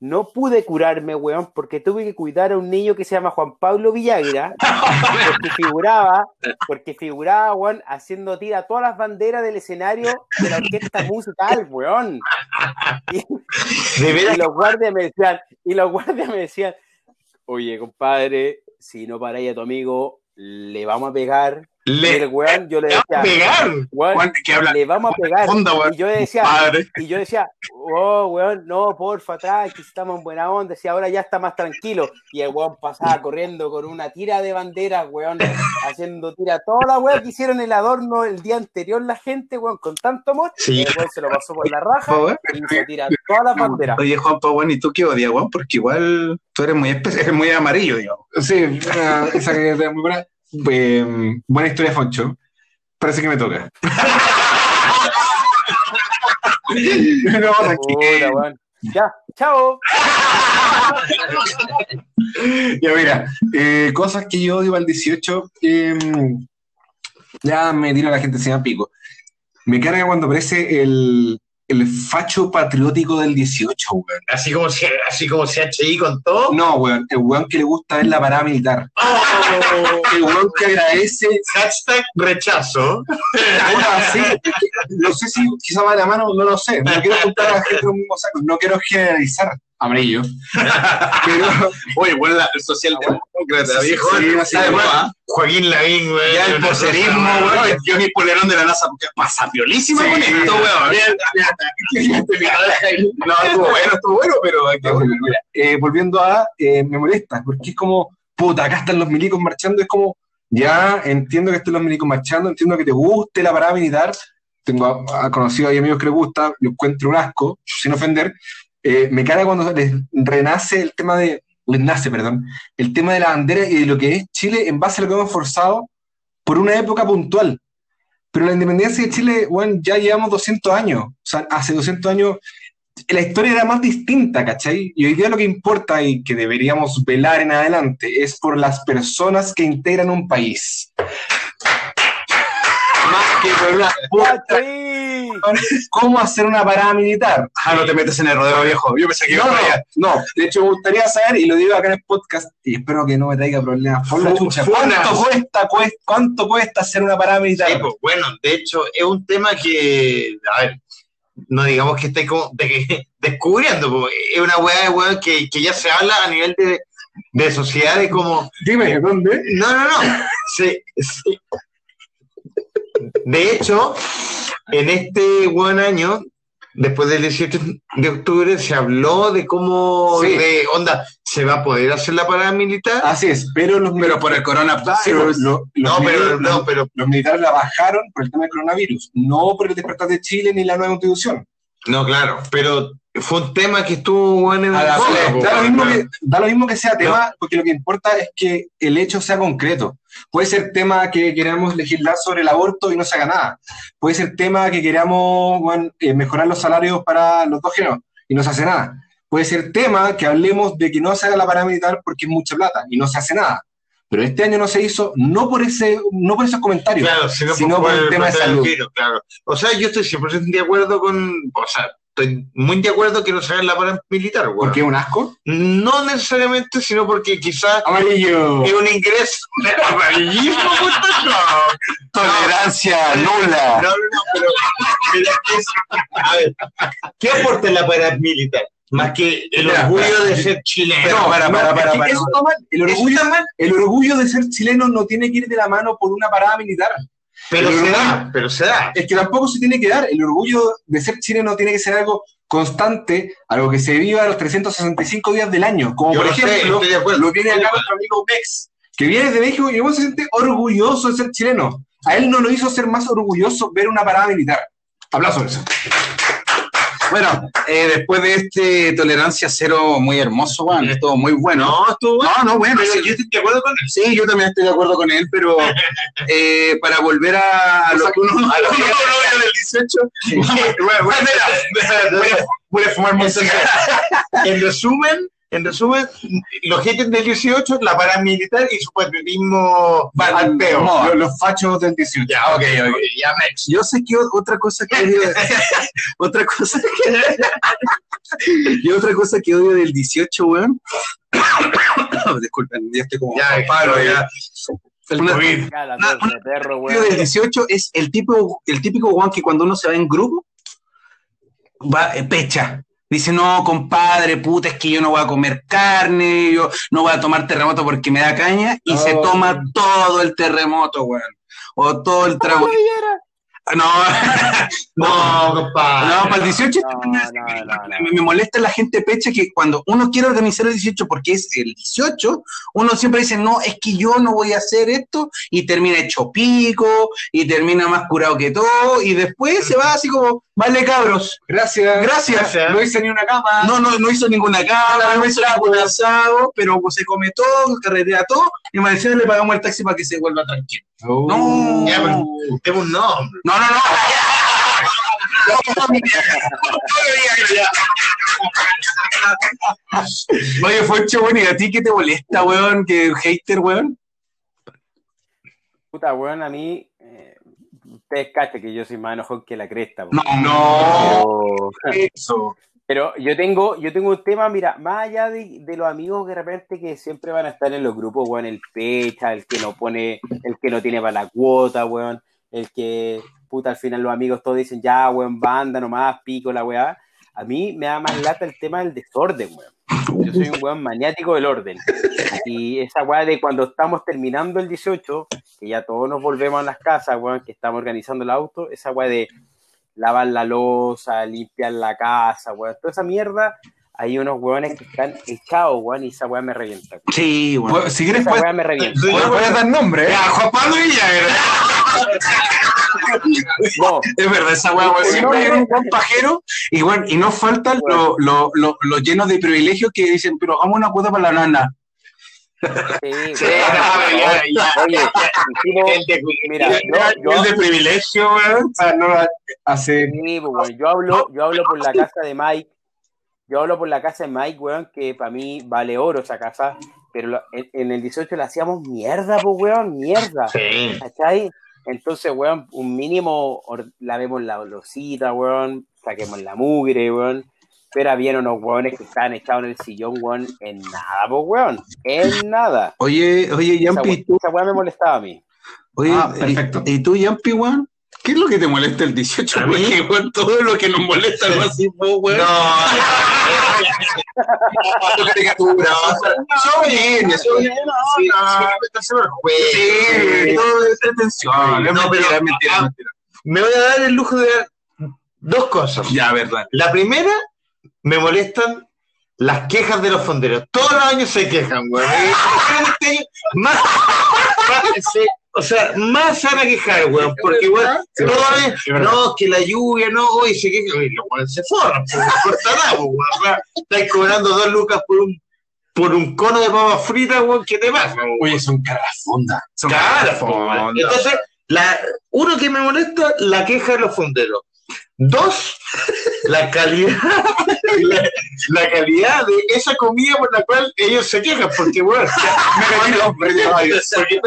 no pude curarme, weón, porque tuve que cuidar a un niño que se llama Juan Pablo Villagra, porque figuraba, porque figuraba, weón, haciendo tira todas las banderas del escenario de la orquesta musical, weón. Y, y los guardias me decían, y los guardias me decían, oye, compadre, si no paráis a tu amigo, le vamos a pegar. Y le el weón, yo le le va a decía, pegar. weón, Juan, que habla. le vamos a pegar. Onda, weón. Y yo decía, Padre. y yo decía, oh, weón, no, porfa, atrás, que estamos en buena onda, si ahora ya está más tranquilo. Y el weón pasaba corriendo con una tira de banderas, weón, haciendo tira. Toda la weón que hicieron el adorno el día anterior la gente, weón, con tanto amor. Sí. Y el weón se lo pasó por la raja weón. y hizo tira todas las banderas. Oye, Juanpa, bueno, ¿y tú qué odias, weón? Porque igual tú eres muy, eres muy amarillo, digamos. Sí, esa que es muy buena. Eh, buena historia, Foncho. Parece que me toca. no, weón. Ya, chao. Ya mira, eh, cosas que yo odio al 18, eh, ya me tiro a la gente se llama pico. Me carga cuando aparece el, el facho patriótico del 18, weón. Así como, si- así como CHI con todo. No, weón, el weón que le gusta ver la parada militar. El weón que agradece, Hashtag rechazo. no sé si quizá va de la mano, no lo sé. No quiero juntar a la gente en un mismo saco, no quiero generalizar. Amarillo. Pero, Oye, bueno, la- el socialdemócrata, viejo. sí. Joaquín Lavín, güey. Ya el poserismo, weón. Yo ni polerón de la NASA, porque pasa violísima Sí, con esto, weón. No, estuvo bueno, estuvo bueno, pero Mira, eh, volviendo a, eh, me molesta, porque es como, puta, acá están los milicos marchando, es como, ya entiendo que estén los milicos marchando, entiendo que te guste la parada militar, tengo a, a conocidos y amigos que les gusta, lo encuentro un asco, sin ofender, eh, me caga cuando les renace el tema de, les nace, perdón, el tema de la bandera y de lo que es Chile en base a lo que hemos forzado por una época puntual. Pero la independencia de Chile, bueno, ya llevamos 200 años. O sea, hace 200 años la historia era más distinta, ¿cachai? Y hoy día lo que importa y que deberíamos velar en adelante es por las personas que integran un país. Más que por una puta. cómo hacer una parada militar. Ah, no te metes en el rodeo, viejo. Yo pensé que iba No, para no, allá. no, de hecho me gustaría saber, y lo digo acá en el podcast, y espero que no me traiga problemas por la chucha. ¿Cuánto cuesta, cuesta, cuánto cuesta hacer una parada militar? Sí, pues, bueno, de hecho, es un tema que, a ver, no digamos que esté como de descubriendo, pues, es una weá, weá que, que ya se habla a nivel de, de sociedad de como, Dime, ¿dónde? no, no, no, sí, sí. De hecho, en este buen año, después del 18 de octubre, se habló de cómo, Sí. de onda, se va a poder hacer la parada militar. Así es, pero los Pero por el coronavirus. Lo- lo- no, los pero, militares- no, pero, los militares la bajaron por el tema del coronavirus, no por el despertar de Chile ni la nueva constitución. no, claro, pero fue un tema que estuvo bueno en da, lo mismo claro. que, da lo mismo que sea tema, porque lo que importa es que el hecho sea concreto. Puede ser tema que queramos legislar sobre el aborto y no se haga nada. Puede ser tema que queramos bueno, eh, mejorar los salarios para los dos géneros y no se hace nada. Puede ser tema que hablemos de que no se haga la parada militar porque es mucha plata y no se hace nada. Pero este año no se hizo, no por ese, no por esos comentarios. Claro, sino, sino por el tema de salud. claro. O sea, yo estoy 100% de acuerdo con. O sea, estoy muy de acuerdo que no se haga la parada militar, weón. Porque es un asco. No necesariamente, sino porque quizás Amarillo. es un ingreso amarillismo, no. Tolerancia No, nula. no, no, pero. pero que es- a ver, ¿qué aporta la parada militar? Más que el Mira, orgullo de ser chileno. No, para, no, para, es para, que para. Eso está mal. El ¿Eso orgullo, está mal? el orgullo de ser chileno no tiene que ir de la mano por una parada militar. Pero se da, pero se da. Es que tampoco se tiene que dar. El orgullo de ser chileno tiene que ser algo constante, algo que se viva los 365 días del año. Como Yo por lo sé, ejemplo, acuerdo. lo tiene acá nuestro amigo Mex, que viene de México y luego se siente orgulloso de ser chileno. A él no lo hizo ser más orgulloso ver una parada militar. Aplausos por eso. Bueno, eh, después de este tolerancia cero muy hermoso, Juan, estuvo muy bueno. No, estuvo bueno. No, no, bueno. Sí. yo estoy de acuerdo con él. Sí, yo también estoy de acuerdo con él, pero eh, para volver a, lo que uno, A lo que uno del 18, Bueno, bueno, espera, Voy a fumar música. En resumen, en resumen, los haters del 18, la paramilitar y su patriotismo Van- al peo. moda. Los, los fachos del 18. Ya, ok, ok, ya Mex. Yo sé que otra cosa que odio, otra cosa que, y otra cosa que odio del 18, weón. Disculpen, ya estoy como Ya, Pablo, ya. El Una- Una- de perro, del 18 es el tipo, el típico weón que cuando uno se va en grupo, va, eh, pecha. Dice, no, compadre, puta, es que yo no voy a comer carne, yo no voy a tomar terremoto porque me da caña, y se Oh. toma todo el terremoto, weón. O todo el trago. No, No, compadre. no, para el 18 No, no, no, no. me, me molesta la gente pecha que cuando uno quiere organizar el 18 porque es el 18, uno siempre dice, no, es que yo no voy a hacer esto y termina hecho pico y termina más curado que todo y después se va así como, vale cabros, Gracias. gracias. Gracias. No hice ni una cama. No, no, no hizo ninguna cámara, no hizo ningún asado, pero pues, se come todo, carretea todo y más encima le pagamos el taxi para que se vuelva tranquilo. Oh. No, Ya, pero no, usted un nombre. no, no. Oye, Foncho, bueno, ¿y a ti qué te molesta, weón? Que hater, weón. Puta, weón, a mí. eh, ustedes cachen que yo soy más enojón que la cresta, weón. No, no. Pero, Eso. Pero yo tengo, yo tengo un tema, mira, más allá de, de los amigos de repente que siempre van a estar en los grupos, weón, el pecha, el que no pone, el que no tiene para la cuota, weón, el que, puta, al final los amigos todos dicen, ya, weón, banda nomás, pico la weá. A mí me da más lata el tema del desorden, weón. Yo soy un weón maniático del orden. Y esa weá de cuando estamos terminando el 18, que ya todos nos volvemos a las casas, weón, que estamos organizando el auto, esa weá de lavar la losa, limpiar la casa, weón, toda esa mierda, hay unos weones que están echados, weón, y esa weá me revienta. weón. Sí, bueno. Pues, Si quieres, Esa puedes, weá me revienta. Yo, puedes dar nombre. ¿eh? Ya, Juan Pablo Villagra. No, Es verdad, esa weá, weón. Siempre hay un buen pajero y, bueno, y no faltan los lo, llenos de privilegios que dicen, pero hagamos una cuota para la nana. Sí, Sí, weón. ya, ya. Oye, hicimos- El de, mira, el yo- de privilegio, weón. No, hace. Sí, pues, yo hablo, yo hablo por la casa de Mike, yo hablo por la casa de Mike, weón, que para mí vale oro esa casa, pero lo- en, en el 18 la hacíamos mierda, pues, weón, mierda, Sí. ¿cachai? Entonces, weón, un mínimo, or- lavemos la losita, weón, saquemos la mugre, weón, pero había unos weones que estaban echados en el sillón, weón, en nada, pues, weón, en nada. Oye, oye, Yampi, esa weá me molestaba a mí. oye, Ah, perfecto. ¿y, y tú, Yampi, weón? ¿Qué es lo que te molesta el 18? A mí- Porque, weón, todo lo que nos molesta no así, weón. No, Tu caricatura. Bien, bien. sí, todo es atención. No, mentira, mentira, es ah, mentira. Me voy a dar el lujo de dar dos cosas. Ya, verdad. La primera, me molestan las quejas de los fonderos. Todos los años se quejan, güey. Más, más- o sea, más se van a quejar, güey. Porque, güey, todo es, no, que la lluvia, no, hoy se quejan, oye, los güeyes se forran, pues, no importa nada, pues, güey. Sea, Estáis cobrando dos lucas por un, por un cono de papas fritas, güey, ¿qué te pasa, güey? Oye, son caras fondas. Son caras po, fondas. entonces, la, uno que me molesta, la queja de los fonderos. Dos, la calidad, la, la calidad de esa comida por la cual ellos se quejan, porque bueno, me retiro. porque,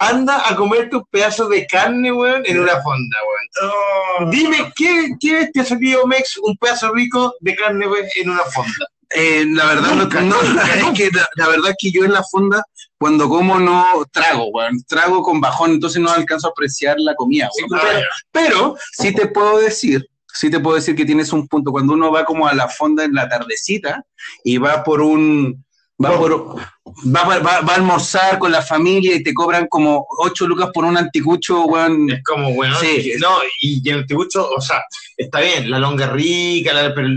anda a comer tus pedazos de carne, weón, en una fonda, weón. Dime, ¿qué, qué te ha salido, Mex, un pedazo rico de carne, weón, en una fonda? Eh, la verdad, no- Nunca, no, nunca, es que la, la verdad es que yo en la fonda, cuando como no trago, trago con bajón, entonces no alcanzo a apreciar la comida, pero, pero sí te puedo decir, sí te puedo decir que tienes un punto, cuando uno va como a la fonda en la tardecita y va por un, va por, va, va, va- a almorzar con la familia y te cobran como ocho lucas por un anticucho, weón. Es como, bueno, Sí. no, y en el tibucho, o sea, está bien, la longa rica, la- pero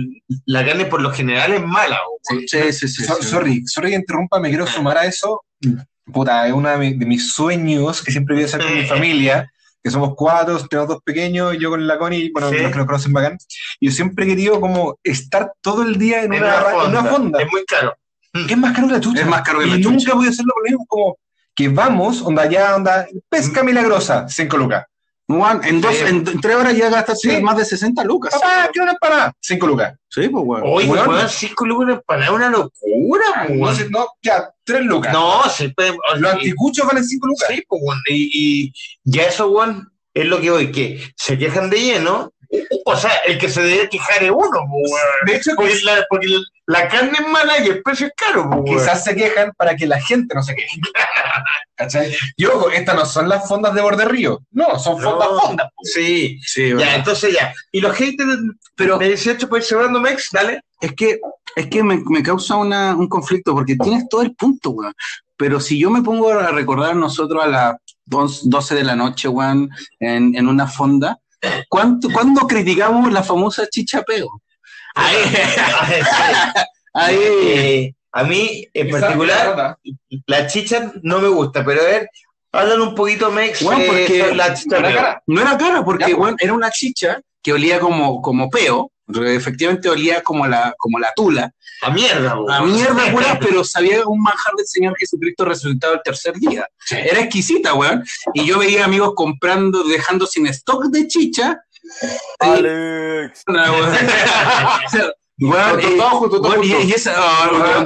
la carne por lo general es mala, weón. Sí, sí, sí. So- sí. sorry, sorry que interrumpa, me quiero sumar a eso. Puta, es uno de, de mis sueños que siempre voy a hacer con mi familia. que somos cuatro, tenemos dos pequeños, yo con la Connie, bueno, Sí. los que nos conocen bacán. Y yo siempre he querido como estar todo el día en, En una, una en una fonda. Es muy caro. Es más caro que la chucha. Es más caro que y la nunca chucha. voy a hacerlo por lo mismo, como que vamos, onda ya, onda, pesca milagrosa, 5 lucas. Weón, en, dos, Sí. en, en tres horas ya gastaste Sí. más de 60 lucas. Papá, quiero una empanada, 5 lucas. Sí, pues, weón. Oye, Weón. weón, cinco lucas para una locura, No, weón. sé, no, ya, 3 lucas. No, se puede. Los anticuchos valen 5 lucas. Sí, pues, weón. Y, y ya eso, weón, es lo que hoy, que se quejan de lleno. O sea, el que se debe quejar es uno, weón. De hecho, Porque la, porque la carne es mala y el precio es caro, weón. quizás se quejan para que la gente no se queje. ¿Cachai? Y ojo, estas no son las fondas de borde río. No, son fondas No. fondas. Sí, Sí, ya, ¿verdad? entonces ya. Y los haters Pero- de 18 pues cerrando Mex, dale. Es que, es que me, me causa una, un conflicto porque tienes todo el punto, weón. Pero si yo me pongo a recordar nosotros a las dos- 12 de la noche, weón, en, en una fonda, ¿cuánto, ¿cuándo criticamos la famosa chichapeo? Ahí, Ahí, Eh, a mí, en Esa- particular, la chicha no me gusta, pero a ver, hablan un poquito, Mex, Bueno, eh, porque- la chicha. Cara. no era cara porque, Ya, pues. era una chicha que olía como, como peo, efectivamente olía como la, como la tula, A mierda, po. a mierda, weón, pero sabía un manjar del Señor Jesucristo resucitado el tercer día. Era exquisita, weón. Y yo veía amigos comprando, dejando sin stock de chicha. Alex. Una, weón. Weón, Todo- y- todo junto, todo weón, y- junto. y esa- ah, weón,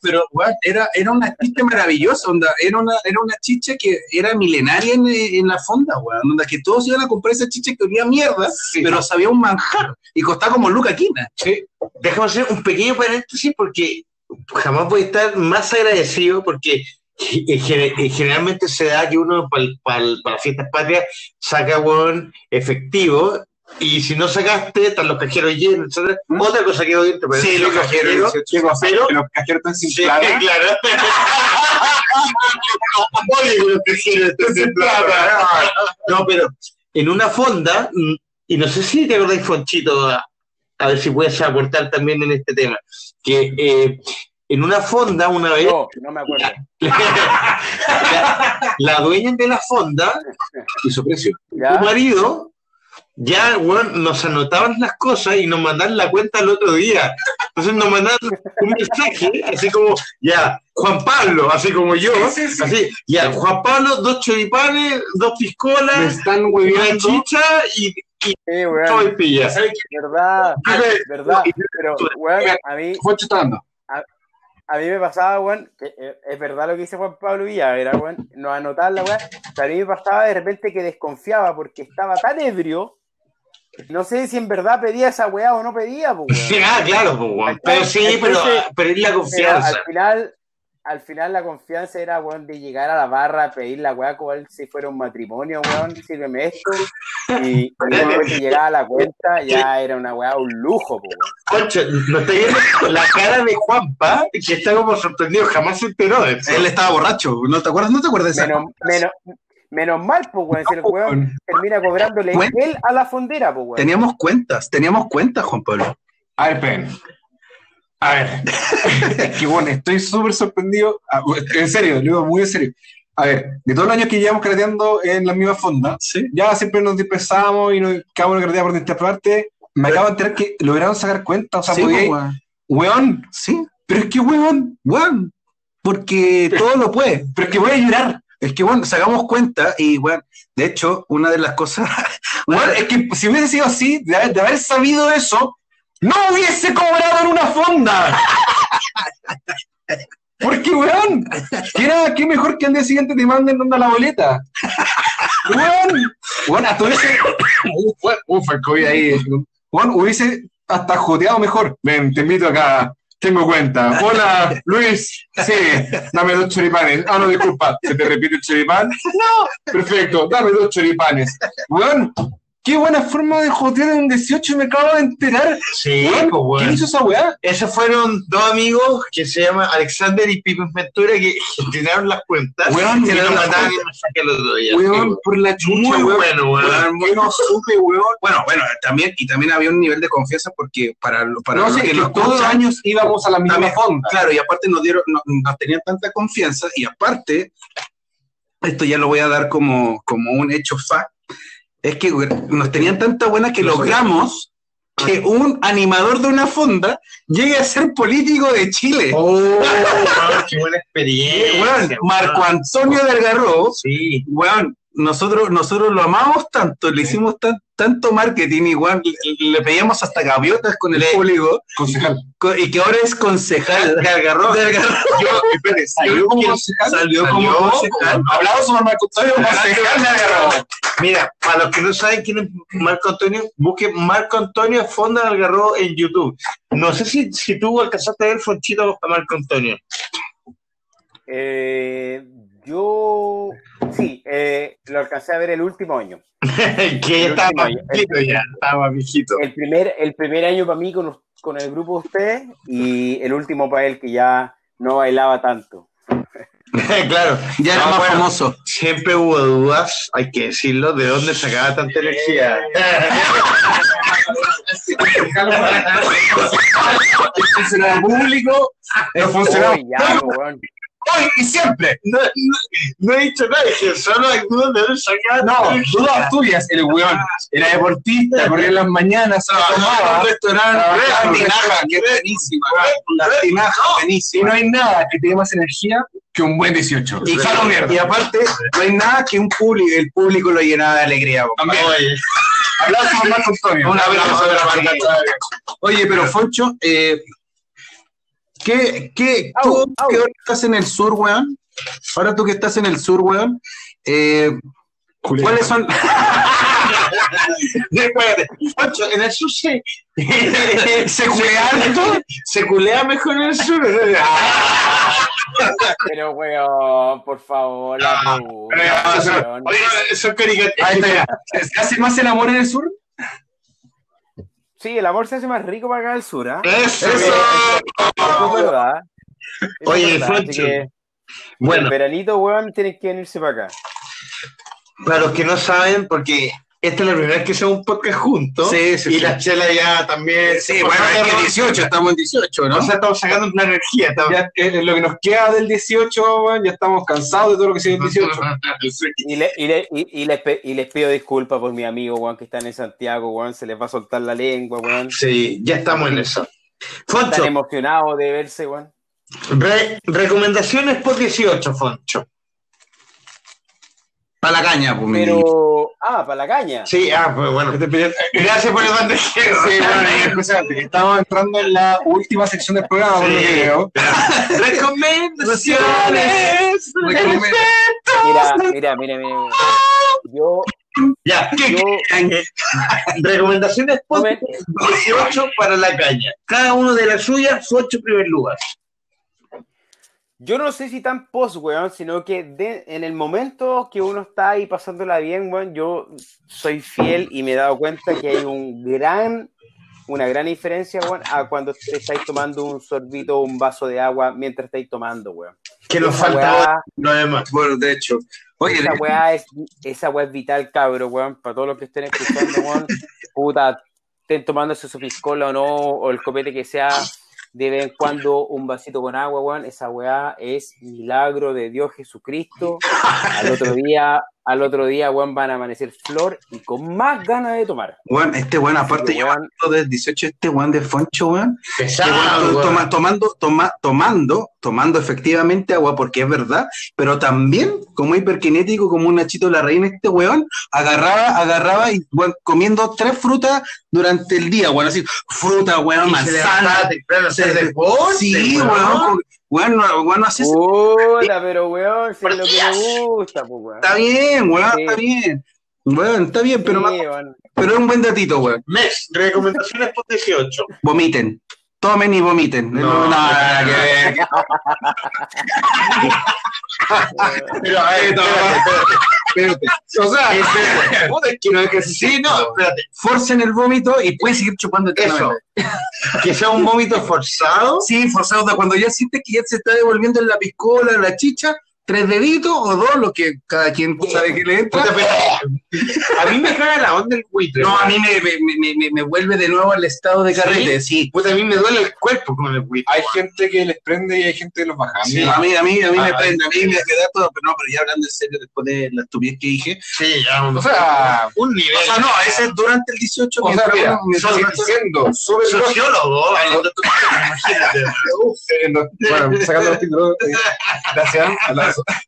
pero weón, era, era una chicha maravillosa, onda. Era una, era una chicha que era milenaria en, en la fonda, weón. Onda, que todos iban a comprar esa chicha que olía mierda, pero sabía un manjar. Y costaba como Luca Quina. Sí. Déjame hacer un pequeño paréntesis porque jamás voy a estar más agradecido porque eh, gener- eh, generalmente se da que uno para las fiestas patrias saca weón efectivo y si no sacaste, están los cajeros llenos, etc. Otra cosa que doy entre Sí, los cajeros. Pero- Que los cajeros están sin Sí, plata. claro. Oye, los cajeros están sin plata. No, pero en una fonda, mm, y no sé si te acordáis, Fonchito, a, a ver si puedes aportar también en este tema, que eh, en una fonda una vez No, no me acuerdo. la, la dueña de la fonda Y su precio. ¿Ya? tu marido ya weón, nos anotaban las cosas y nos mandaban la cuenta el otro día. Entonces nos mandaban un mensaje, así como, ya, Juan Pablo, así como yo, así, ya, Juan Pablo, dos choripanes, dos Me piscolas, están una chicha y, y Sí, weón. todo el pilla. Verdad, verdad. Pero, weón, a mí. A mí me pasaba, weón, que eh, es verdad lo que dice Juan Pablo Villa, era, weón, no anotar la weón, pero a mí me pasaba de repente que desconfiaba porque estaba tan ebrio, no sé si en verdad pedía esa weá o no pedía, pues, weón. Ah, claro, pues, weón. pero sí, pero, pero es la confianza. al final, al final la confianza era, weón, de llegar a la barra, pedir la weá como si fuera un matrimonio, weón, sírveme esto, y, después que llegaba la cuenta, ya era una weá, un lujo, pues, weón. Concha, no está viendo la cara de Juanpa, que está como sorprendido, jamás se enteró de eso. Él estaba borracho, ¿no te acuerdas? ¿No te acuerdas de esa? Menos, menos, menos mal, pues, weón, si el weón termina cobrándole él a la fondera, pues, weón. Teníamos cuentas, teníamos cuentas, Juan Pablo. A ver, esperen. A ver. es que bueno, estoy súper sorprendido. Ah, En serio, lo digo muy en serio. A ver, de todos los años que llevamos carreteando en la misma fonda, Sí. ya siempre nos dispersamos y nos, cada uno por nuestra parte. Me acabo de enterar que lograron sacar cuenta. O sea, Sí, podía- pues, weón. Sí, pero es que weón, weón. Porque todo lo puede. pero es que voy a llorar. Es que, bueno, sacamos cuenta y, bueno, de hecho, una de las cosas. Weón, es que si hubiese sido así, de, haber- de haber sabido eso, no hubiese cobrado en una fonda. Porque, weón, ¿qué, qué mejor que al día siguiente te manden onda la boleta? Weón, weón, hasta hubiese. Uf, el COVID ahí. Weón, hubiese hasta joteado mejor. Ven, te invito acá. Tengo cuenta. Hola, Luis. Sí, dame dos choripanes. Ah, no, disculpa. ¿Se te repite el choripán? No. Perfecto, dame dos choripanes. Weón, qué buena forma de jotear en un 18 y me acabo de enterar. Sí, Weón, pues, weón. ¿Quién hizo esa weá? Esos fueron dos amigos que se llaman Alexander y Pipe Ventura que gestionaron las cuentas Weón, y nos mandaban el mensaje el otro día. Weón, por la chucha, Muy weón. bueno, weón. No supe, weón. Bueno, bueno, también, y también había un nivel de confianza porque para, lo- para No los que que nos todos los años íbamos a la misma También, fonda. Claro, y aparte nos dieron, no- nos tenían tanta confianza, y aparte, esto ya lo voy a dar como, como un hecho fact, es que nos tenían tanta buena que logramos que un animador de una fonda llegue a ser político de Chile. Oh, weón, qué buena experiencia. Marco Antonio de Algarrobo, Sí. weón, nosotros, nosotros lo amamos tanto, le hicimos tan- tanto marketing, igual le, le pedíamos hasta gaviotas con el público, Concejal. co- y que ahora es concejal de Algarrobo. De Algarrobo. Yo, espérate, salió como concejal. Salió como concejal. Aplausos a Marco Antonio, concejal. Mira, para los que no saben quién es Marco Antonio, busquen Marco Antonio Fonda del Algarrobo en YouTube. No sé si, si tú alcanzaste a ver Fonchito a Marco Antonio. Eh, yo sí, eh, lo alcancé a ver el último año. que estaba último más año. viejito ya, estaba viejito. El primer, el primer año para mí con, con el grupo de ustedes y el último para él que ya no bailaba tanto. claro, Ya era No, más bueno. famoso. siempre hubo dudas, hay que decirlo, de dónde sacaba tanta energía. El funcionario público, el funcionario Oye, ya, y siempre. No, no, no he dicho nada, que solo hay dudas de dónde sacaba No, dudas tuyas. El weón era deportista, corría en las mañanas, se tomaba. un restaurante, la tinaja, que es buenísima. La tinaja, Y buenísima. no hay nada que te dé más energía que un buen 18. Y, mierda. y aparte, no hay nada que un público, el público lo llenaba de alegría. También. A Marco Antonio. Un abrazo de la banda. Oye, pero Foncho, eh, ¿qué, qué, Au, tú au. que ahora estás en el sur, weón? Ahora tú que estás en el sur, weón, eh, ¿cuáles son? En el sur se, ¿Se culea harto? se culea mejor en el sur. Pero weón, por favor, la pregunta, weón. Oye. ¿Se hace más el amor en el sur? Sí, el amor se hace más rico para acá del sur, ¿ah? Eso. Eso es verdad. Eso es Oye, verdad, Foncho, Bueno, El veranito, weón, tienen que venirse para acá. para los que no saben, porque esta es la primera vez que hacemos un podcast juntos. Sí, sí, y sí. la chela ya también. Sí, bueno, es que 18, estamos en 18, ¿no? O sea, estamos sacando una energía. Estamos... Ya, eh, lo que nos queda del 18, weón, ya estamos cansados de todo lo que sigue el 18. Y, le- y le- y- y les, pe- y les pido disculpas por mi amigo, weón, que están en Santiago, weón, se les va a soltar la lengua, weón. Sí, ya estamos en eso. Están Foncho, emocionados de verse, re- recomendaciones por 18, Foncho. Para la caña, pues. Pero, ah, para la caña. Sí, ah, pues bueno. Gracias por el bandejeo. Sí, bueno, estamos entrando en la última sección del programa, por lo que Sí. veo. Recomendaciones. Mira, mira, mira, mira. Yo, Ya, ¿qué- recomendaciones por Momen- 18 para la caña. Cada uno de las suyas, Foncho en primer lugar. Yo no sé si tan post, weón, sino que de- en el momento que uno está ahí pasándola bien, weón, yo soy fiel y me he dado cuenta que hay un gran, una gran diferencia, weón, a cuando te estáis tomando un sorbito o un vaso de agua mientras estáis tomando, weón. Que nos falta lo demás. Bueno, de hecho. Oye, esa weá es, esa weá es vital, cabro, weón, para todos los que estén escuchando, weón, puta, estén tomando ese sopiscola o no, o el copete que sea, de vez en cuando un vasito con agua, weón, esa weá es milagro de Dios Jesucristo. Al otro día, al otro día, weón, van a amanecer flor y con más ganas de tomar. weón, este weón, aparte Sí, yo del 18, este weón de Foncho, weón, Este Pesado, weón. toma- tomando, toma- tomando, tomando efectivamente agua, porque es verdad, pero también como hiperkinético, como un Nachito la reina, este weón agarraba, agarraba y weón, comiendo tres frutas durante el día, weón, así, fruta, weón, se manzana. hacer se- deporte, Sí, weón. weón, weón, no, weón, no hace eso. Puta, pero weón, si es lo que me gusta, pues, weón. Está bien, weón, Sí. está bien. Weón, está bien, pero, Sí, más- weón. pero es un buen datito, weón. Mes, recomendaciones por 18. Vomiten. Tomen y vomiten. No, nada que ver. Pero, a ver, espérate. O sea, es que no es que Sí, no, espérate. forcen el vómito y pueden seguir chupando Eso. eternamente. Que sea un vómito forzado. Sí, forzado. Cuando ya sientes que ya se está devolviendo en la piscola, la chicha, tres deditos o dos, lo que cada quien sabe que le entra. Puta, pero- a mí me caga la onda el buitre. No, a mí me, me, me, me- me vuelve de nuevo al estado de carrete, sí. Puta, a mí me duele el cuerpo con el buitre. Hay gente que les prende y hay gente que los baja. A mí- Sí, a mí, a mí, a mí me Ah, prende, a mí me queda todo, pero no, pero ya hablando en serio, después de la estupidez que dije. Sí, ya un, O sea, un nivel. O sea, no, ese es durante el 18 o sea, mira, estoy diciendo, sobre sociólogo, imagínate. No, bueno, sacando los títulos. eh,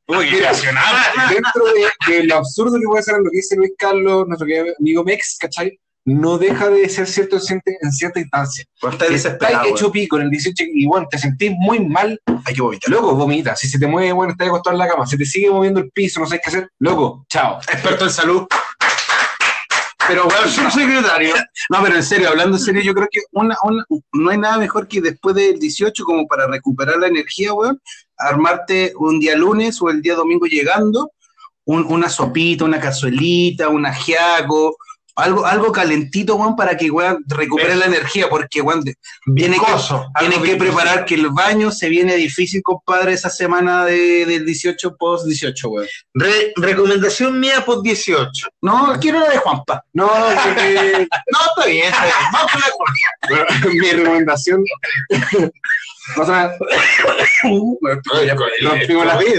gracias. abrazo. Mira, dentro de, de lo absurdo que puede ser lo que dice Luis Carlos, nuestro amigo Mex, ¿cachai? No deja de ser cierto en cierta, instancia. Pues está Si desesperado. estás hecho pico en el 18 y bueno, te sentís muy mal. Hay que vomitar. loco, vomita. Si se te mueve, bueno, estás acostado en la cama, se te sigue moviendo el piso, no sabes qué hacer, loco, chao. Experto en salud. Pero bueno, Soy secretario. No, pero en serio, hablando en serio, yo creo que una, una- no hay nada mejor que después del 18, como para recuperar la energía, weón, armarte un día lunes o el día domingo llegando, un- una sopita, una cazuelita, un ajiaco, algo, algo calentito, weón, para que, weón, recupere la energía, porque, weón, tiene que, tiene que preparar que el baño se viene difícil, compadre, esa semana de, del 18 post 18, weón. Re- recomendación mía por 18. No, quiero la de Juanpa. No, No, está bien, está bien. Vamos con la mi recomendación. O sea,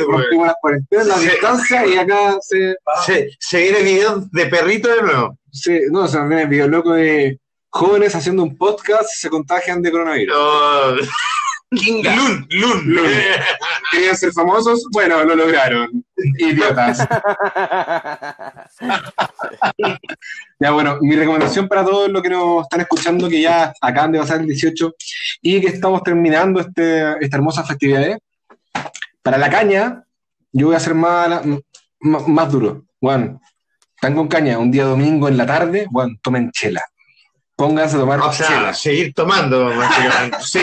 rompimos, las, las cuarentenas, la Sí. distancia y acá se, Se, se viene video de perrito de nuevo. se no, se viene el video loco de jóvenes haciendo un podcast se contagian de coronavirus. No. Lun, lun, Lun. ¿Querían ser famosos? Bueno, lo lograron. Idiotas. Ya, bueno, mi recomendación para todos los que nos están escuchando, que ya acaban de pasar el 18 y que estamos terminando este, esta hermosa festividad, para la caña, yo voy a ser más, más duro. Bueno, están con caña un día domingo en la tarde, bueno, tomen chela. Pónganse a tomar O sea, chela. seguir tomando, básicamente. Sí,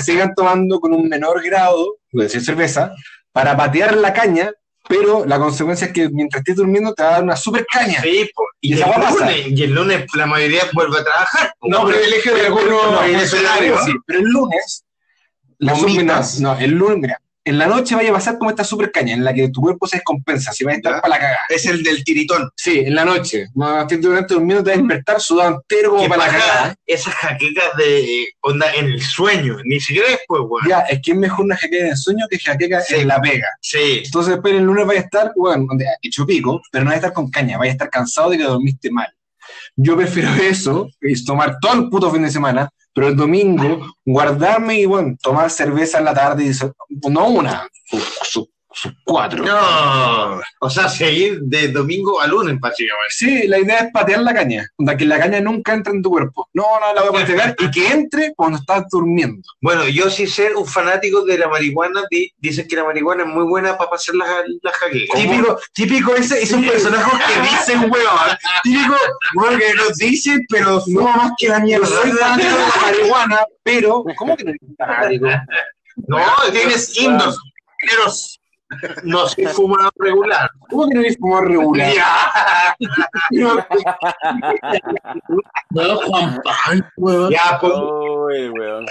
sigan tomando con un menor grado, decir cerveza, para patear la caña, pero la consecuencia es que mientras estés durmiendo te va a dar una super caña. Sí, po. Y y, el lunes, y el lunes la mayoría vuelve a trabajar. po. No, privilegio de algunos No, sí, pero el lunes, la Vomitas. no, el lunes, en la noche vaya a pasar como esta super caña, en la que tu cuerpo se descompensa, si va a estar para la cagada. Es el del tiritón. Sí, en la noche, durante durmiendo, te vas a despertar sudado entero como para la cagada. esas jaquecas de onda en el sueño, ni siquiera después, weón. Ya, es que es mejor una jaqueca en el sueño que jaqueca Sí. en la pega. Sí. Entonces después el lunes vaya a estar, bueno, donde- hecho pico, pero no vaya a estar con caña, vaya a estar cansado de que dormiste mal. Yo prefiero eso, es tomar todo el puto fin de semana, pero el domingo guardarme y, bueno, tomar cerveza en la tarde, y no una, cuatro. No, o sea, seguir de domingo a lunes, básicamente. Sí, la idea es patear la caña, que la caña nunca entre en tu cuerpo. No, no la voy a patear y que entre cuando estás durmiendo. Bueno, yo sí ser un fanático de la marihuana, di- dicen que la marihuana es muy buena para pasar las las jaquecas. Típico, típico ese, esos personajes que dicen, weón. Típico, weón, que nos dicen, pero No más que la mierda. Soy fanático de la marihuana, pero. ¿Cómo que no eres fanático? No, tienes indos. No soy fumador regular. ¿Cómo que no eres como regular? No, Juanpa, ay, weón. Ya, pues, Uy, weón.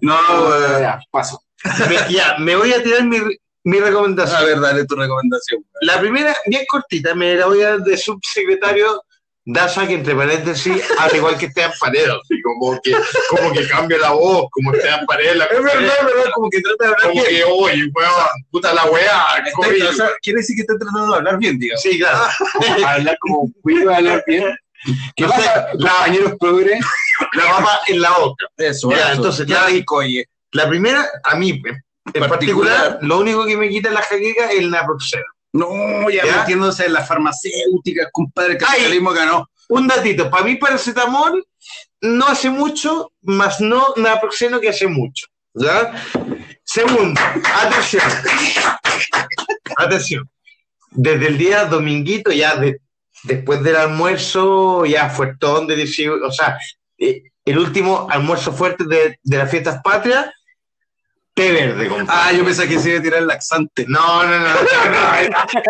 No, weón. Ya, paso. me, ya, me voy a tirar mi, mi recomendación. A ver, dale tu recomendación. La primera, bien cortita, me la voy a dar de subsecretario Daza, que entre paréntesis, al igual que Esteban Paredes, así como que, como que cambia la voz, como Esteban Paredes, la Es verdad, es verdad, como que trata de hablar como bien. que, oye, weón, puta la weá, COVID. o sea, quiere decir que está tratando de hablar bien, digamos. Sí, claro. Hablar como cuido, hablar bien. ¿Qué No pasa, compañeros? La papa en la boca. Eso, Ya, eso. entonces, ya-. La primera, a mí, en Particular. particular, lo único que me quita la jaqueca es el naproxeno. No, ya, ¿Ya? metiéndose en las farmacéuticas, compadre, el capitalismo ganó. Un datito, para mí paracetamol no hace mucho, más no naproxeno que hace mucho. ¿Ya? Segundo, atención. Atención. Desde el día dominguito, ya de- después del almuerzo, ya fuertón de 18, o sea, eh, el último almuerzo fuerte de, de las fiestas patrias, té verde, compadre. Ah, yo pensé que se iba a tirar el laxante. No, no, no. no,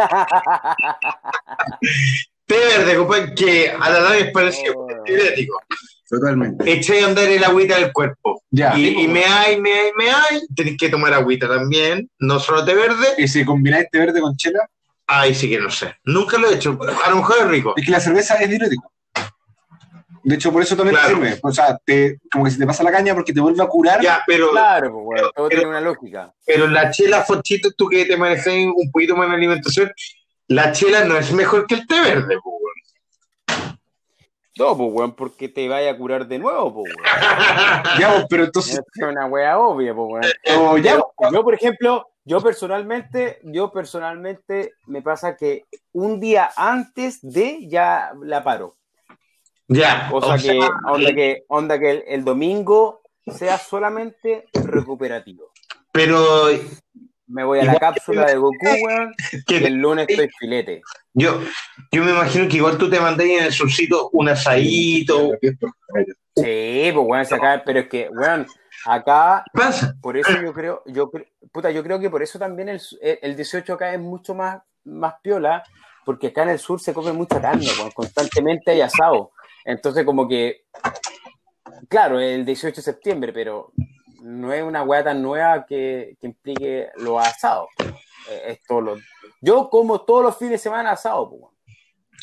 té verde, compadre, que a la larga es parecido Oh. antibiótico. Totalmente. Eché a andar el agüita del cuerpo. Ya. Y, y me hay, me hay, me hay. Tenés que tomar agüita también, no solo té verde. Y si combináis té verde con chela, Ay, sí que no sé. Nunca lo he hecho. A lo mejor es rico. es que la cerveza es diurético. De hecho, por eso también Claro. te sirve. O sea, te, como que se te pasa la caña porque te vuelve a curar. Ya, pero, Claro, pues, weón, todo pero- tiene una lógica. pero la chela, Fochito, tú que te manejas un poquito más en alimentación, la chela no es mejor que el té verde, po, weón. No, pues, weón, porque te vaya a curar de nuevo, pues, weón. Ya, pues, pero entonces. Es una wea obvia, pues, weón. o ya, Yo, yo, por ejemplo, yo personalmente, yo personalmente me pasa que un día antes de ya la paro. Ya, O sea o que, sea, onda que, onda que el, el domingo sea solamente recuperativo. pero Me voy a la cápsula de Goku, weón, y que el lunes estoy filete. yo, yo me imagino que igual tú te mandás en el surcito un asadito. Sí, pues weón, se acaba, pero es que, weón, acá, ¿Qué pasa? por eso yo creo, yo puta, yo creo que por eso también el, el 18 acá es mucho más, más piola, porque acá en el sur se come mucha carne, weón, constantemente hay asado. Entonces, como que, claro, el 18 de septiembre, pero no es una weá tan nueva que, que implique los asados. Eh, Es lo- Yo como todos los fines de semana asado, pues.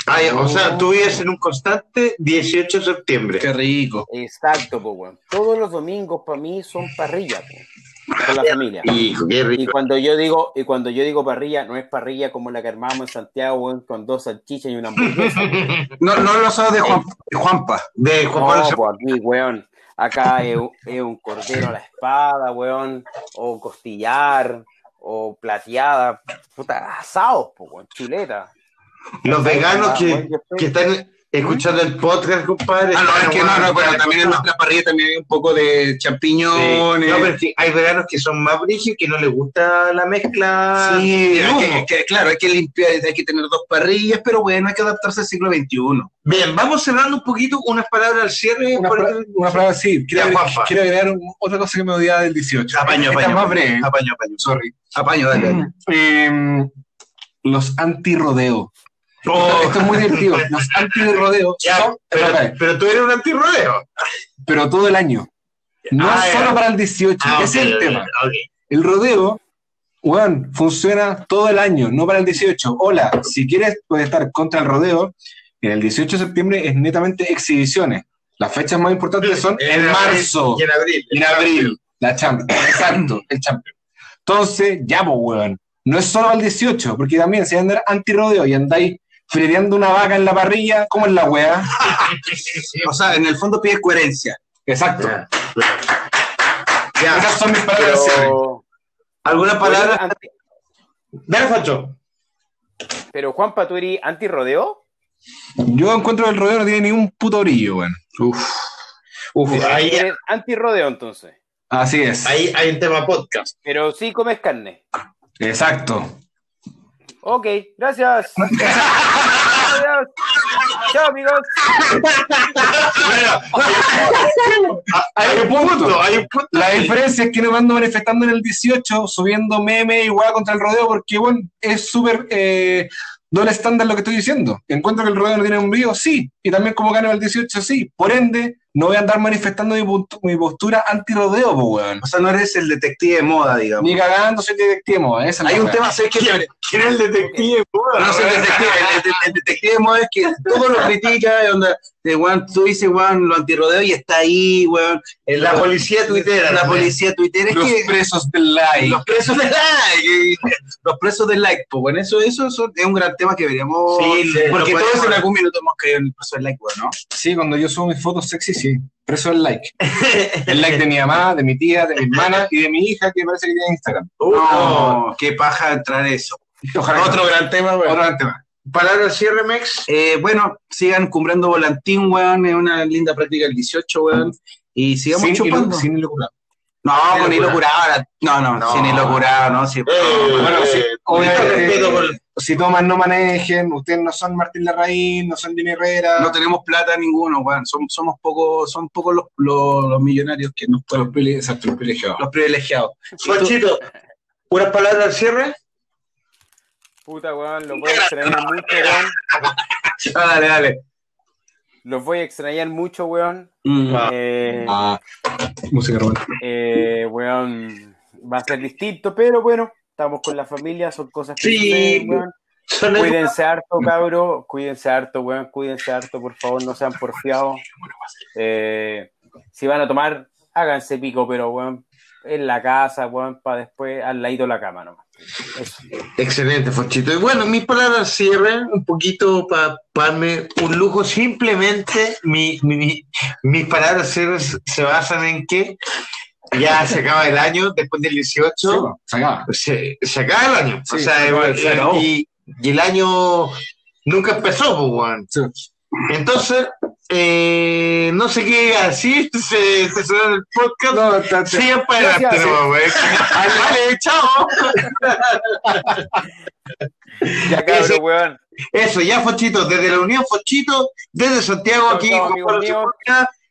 Ay, o sea, tú vives en un constante 18 de septiembre. Qué rico. Exacto, pues. Todos los domingos para mí son parrilla, pues, con la familia. Hijo, qué Y cuando yo digo, y cuando yo digo parrilla, no es parrilla como la que armamos en Santiago, con dos salchichas y una hamburguesa. No, no lo sabes de, Juan, de Juanpa. De Juan Pablo No, II. pues aquí, weón. Acá es, un- es un cordero a la espada, weón. O costillar, o plateada. Puta, asados, pues, weón. Chuleta. Los veganos que, que están escuchando el podcast, compadre. Ah, no, es que no, no, bueno, también en nuestra parrilla también hay un poco de champiñones. no, pero es que hay veganos que son más brígidos que no les gusta la mezcla. Sí, que, que, claro, hay que limpiar, hay que tener dos parrillas, pero bueno, hay que adaptarse al siglo XXI. Bien, vamos cerrando un poquito unas palabras al cierre. Una, una frase sí. Quiero, agregar- Juanpa. quiero agregar un- otra cosa que me odiaba del 18. Apaño, Esta apaño. es más breve. Apaño, apaño. Sorry. Apaño, dale, dale. Eh, los anti-rodeo. Oh, Esto es muy divertido. Los anti-rodeo ya, son, pero, tú eres un antirrodeo. pero todo el año. No Ah, es solo para el 18. Ah, Ese es el tema. El rodeo, weón, funciona todo el año, no para el 18. Hola, si quieres puedes estar contra el rodeo, en el 18 de septiembre es netamente exhibiciones. Las fechas más importantes son en marzo Y en abril. y en abril. La Champions, exacto, el Champions. Entonces, ya, pues, weón, no es solo al 18, porque también si andar anti-rodeo y andáis frereando una vaca en la parrilla, ¿cómo es la weá? O sea, en el fondo pide coherencia. Exacto. Ya, ya. Esas son mis palabras. Pero, ¿Alguna palabra? anti- Dale, Facho. pero Juanpa, ¿tú eres anti-rodeo? Yo encuentro que el rodeo no tiene ni un puto brillo, weón. Uf. Uf. Ahí, Eres anti-rodeo entonces. Así es. ahí hay un tema podcast. Pero sí comes carne. Exacto. Ok, gracias. Adiós. Chao, amigos. Hay un punto, hay un punto. La diferencia es que no me ando manifestando en el 18, subiendo memes y hueá contra el rodeo, porque, bueno, es súper eh, doble estándar lo que estoy diciendo. Encuentro que el rodeo no tiene un brillo, sí. Y también como gano el 18, sí. Por ende, no voy a andar manifestando mi, mi postura anti-rodeo, po, weón. O sea, no eres el detective de moda, digamos. Ni cagando soy detective, mo, esa es la Hay un tema, ¿sabes qué? ¿Quién es el detective? No sé, el detective, el, el- el detective de moda es que todo lo critica, onda, de weón, tú dices, weón, lo antirrodeo y está ahí, weón. La policía tuitera. La policía tuitera es Los que presos del like. los presos del like, los presos del like, pues bueno, eso, eso, eso es un gran tema que deberíamos, Sí, sí, porque todos en algún minuto hemos caído en el preso del like, weón, ¿no? Sí, cuando yo subo mis fotos sexy, sí. Preso del like. El like de mi mamá, de mi tía, de mi hermana y de mi hija que parece que tiene Instagram. Uh, no. Qué paja entrar eso. Ojalá que- Otro gran tema, weón. otro gran tema. Palabra al cierre, Mex. Eh, bueno, sigan cumpliendo volantín, weón, es una linda práctica el 18, weón, y sigamos Sin chupando. hilo- sin hilo curado. No, Sin con hilo curado, ahora- no, no, No. sin hilo curado, no, sí. Eh, Bueno, sí, eh, obviamente, respeto por- Si toman, no manejen. Ustedes no son Martín Larraín, no son Jimmy Herrera. no tenemos plata ninguno, weón, somos, somos pocos, son pocos los, los, los millonarios que nos los, privile- exacto, los privilegiados. los privilegiados. Fachito, ¿unas palabras al cierre? Puta, weón, los voy a extrañar mucho, weón. Ah, dale, dale. Los voy a extrañar mucho, weón. Mm. Ah. Eh, Ah, Música romántica. Eh, weón, va a ser distinto, pero bueno, estamos con la familia, son cosas que Sí. suceden, weón. Son Cuídense harto, cabro. Cuídense harto, weón. Cuídense harto, por favor, no sean porfiados. Eh, si van a tomar, háganse pico, pero, weón, en la casa, weón, para después al ladito de la cama nomás. Eso. Excelente, Fochito. Y bueno, mis palabras al cierre, un poquito para darme un lujo. Simplemente mi, mi- mis palabras al cierre se se basan en que ya se acaba el año, después del 18, Sí, bueno, se acaba. se, se acaba el año. Sí, o sea, se acaba, se acabó. y, y el año nunca empezó, pues. Sí. Entonces, eh, no sé qué decir, se, se suena el podcast. No, está- está- Sigan para adelante, güey. Vale, chao. Ya, weón. Eso, ya, Fochito, desde la Unión Fochito, desde Santiago, aquí, chao,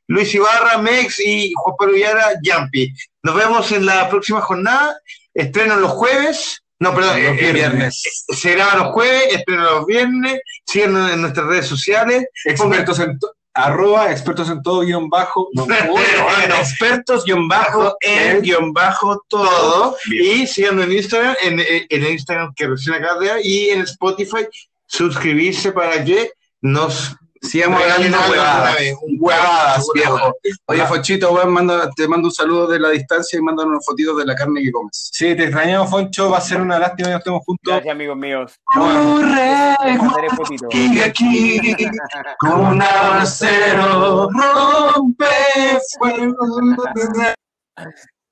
Luis Ibarra, Mex y Juan Pablo Villara, Yampi. Nos vemos en la próxima jornada. Estreno los jueves. No, perdón, Los eh, viernes. Se graba los jueves, estreno los viernes. Síganos en nuestras redes sociales. Expertos en arroba expertos en todo guion bajo. No, Bueno, expertos guion bajo en guion bajo todo. Bien. Y síganos en Instagram, en, en el Instagram que recién dar, y en Spotify, suscribirse para que nos Sigamos regalen hablando huevadas. Huevadas, huevo, viejo. Oye, weón, manda- te mando un saludo de la distancia y mandan unos fotitos de la carne que comes. Sí, te extrañamos, Foncho. Va a ser una lástima que no estemos juntos. Gracias, amigos míos. Corre, aquí, con un rompe fuego.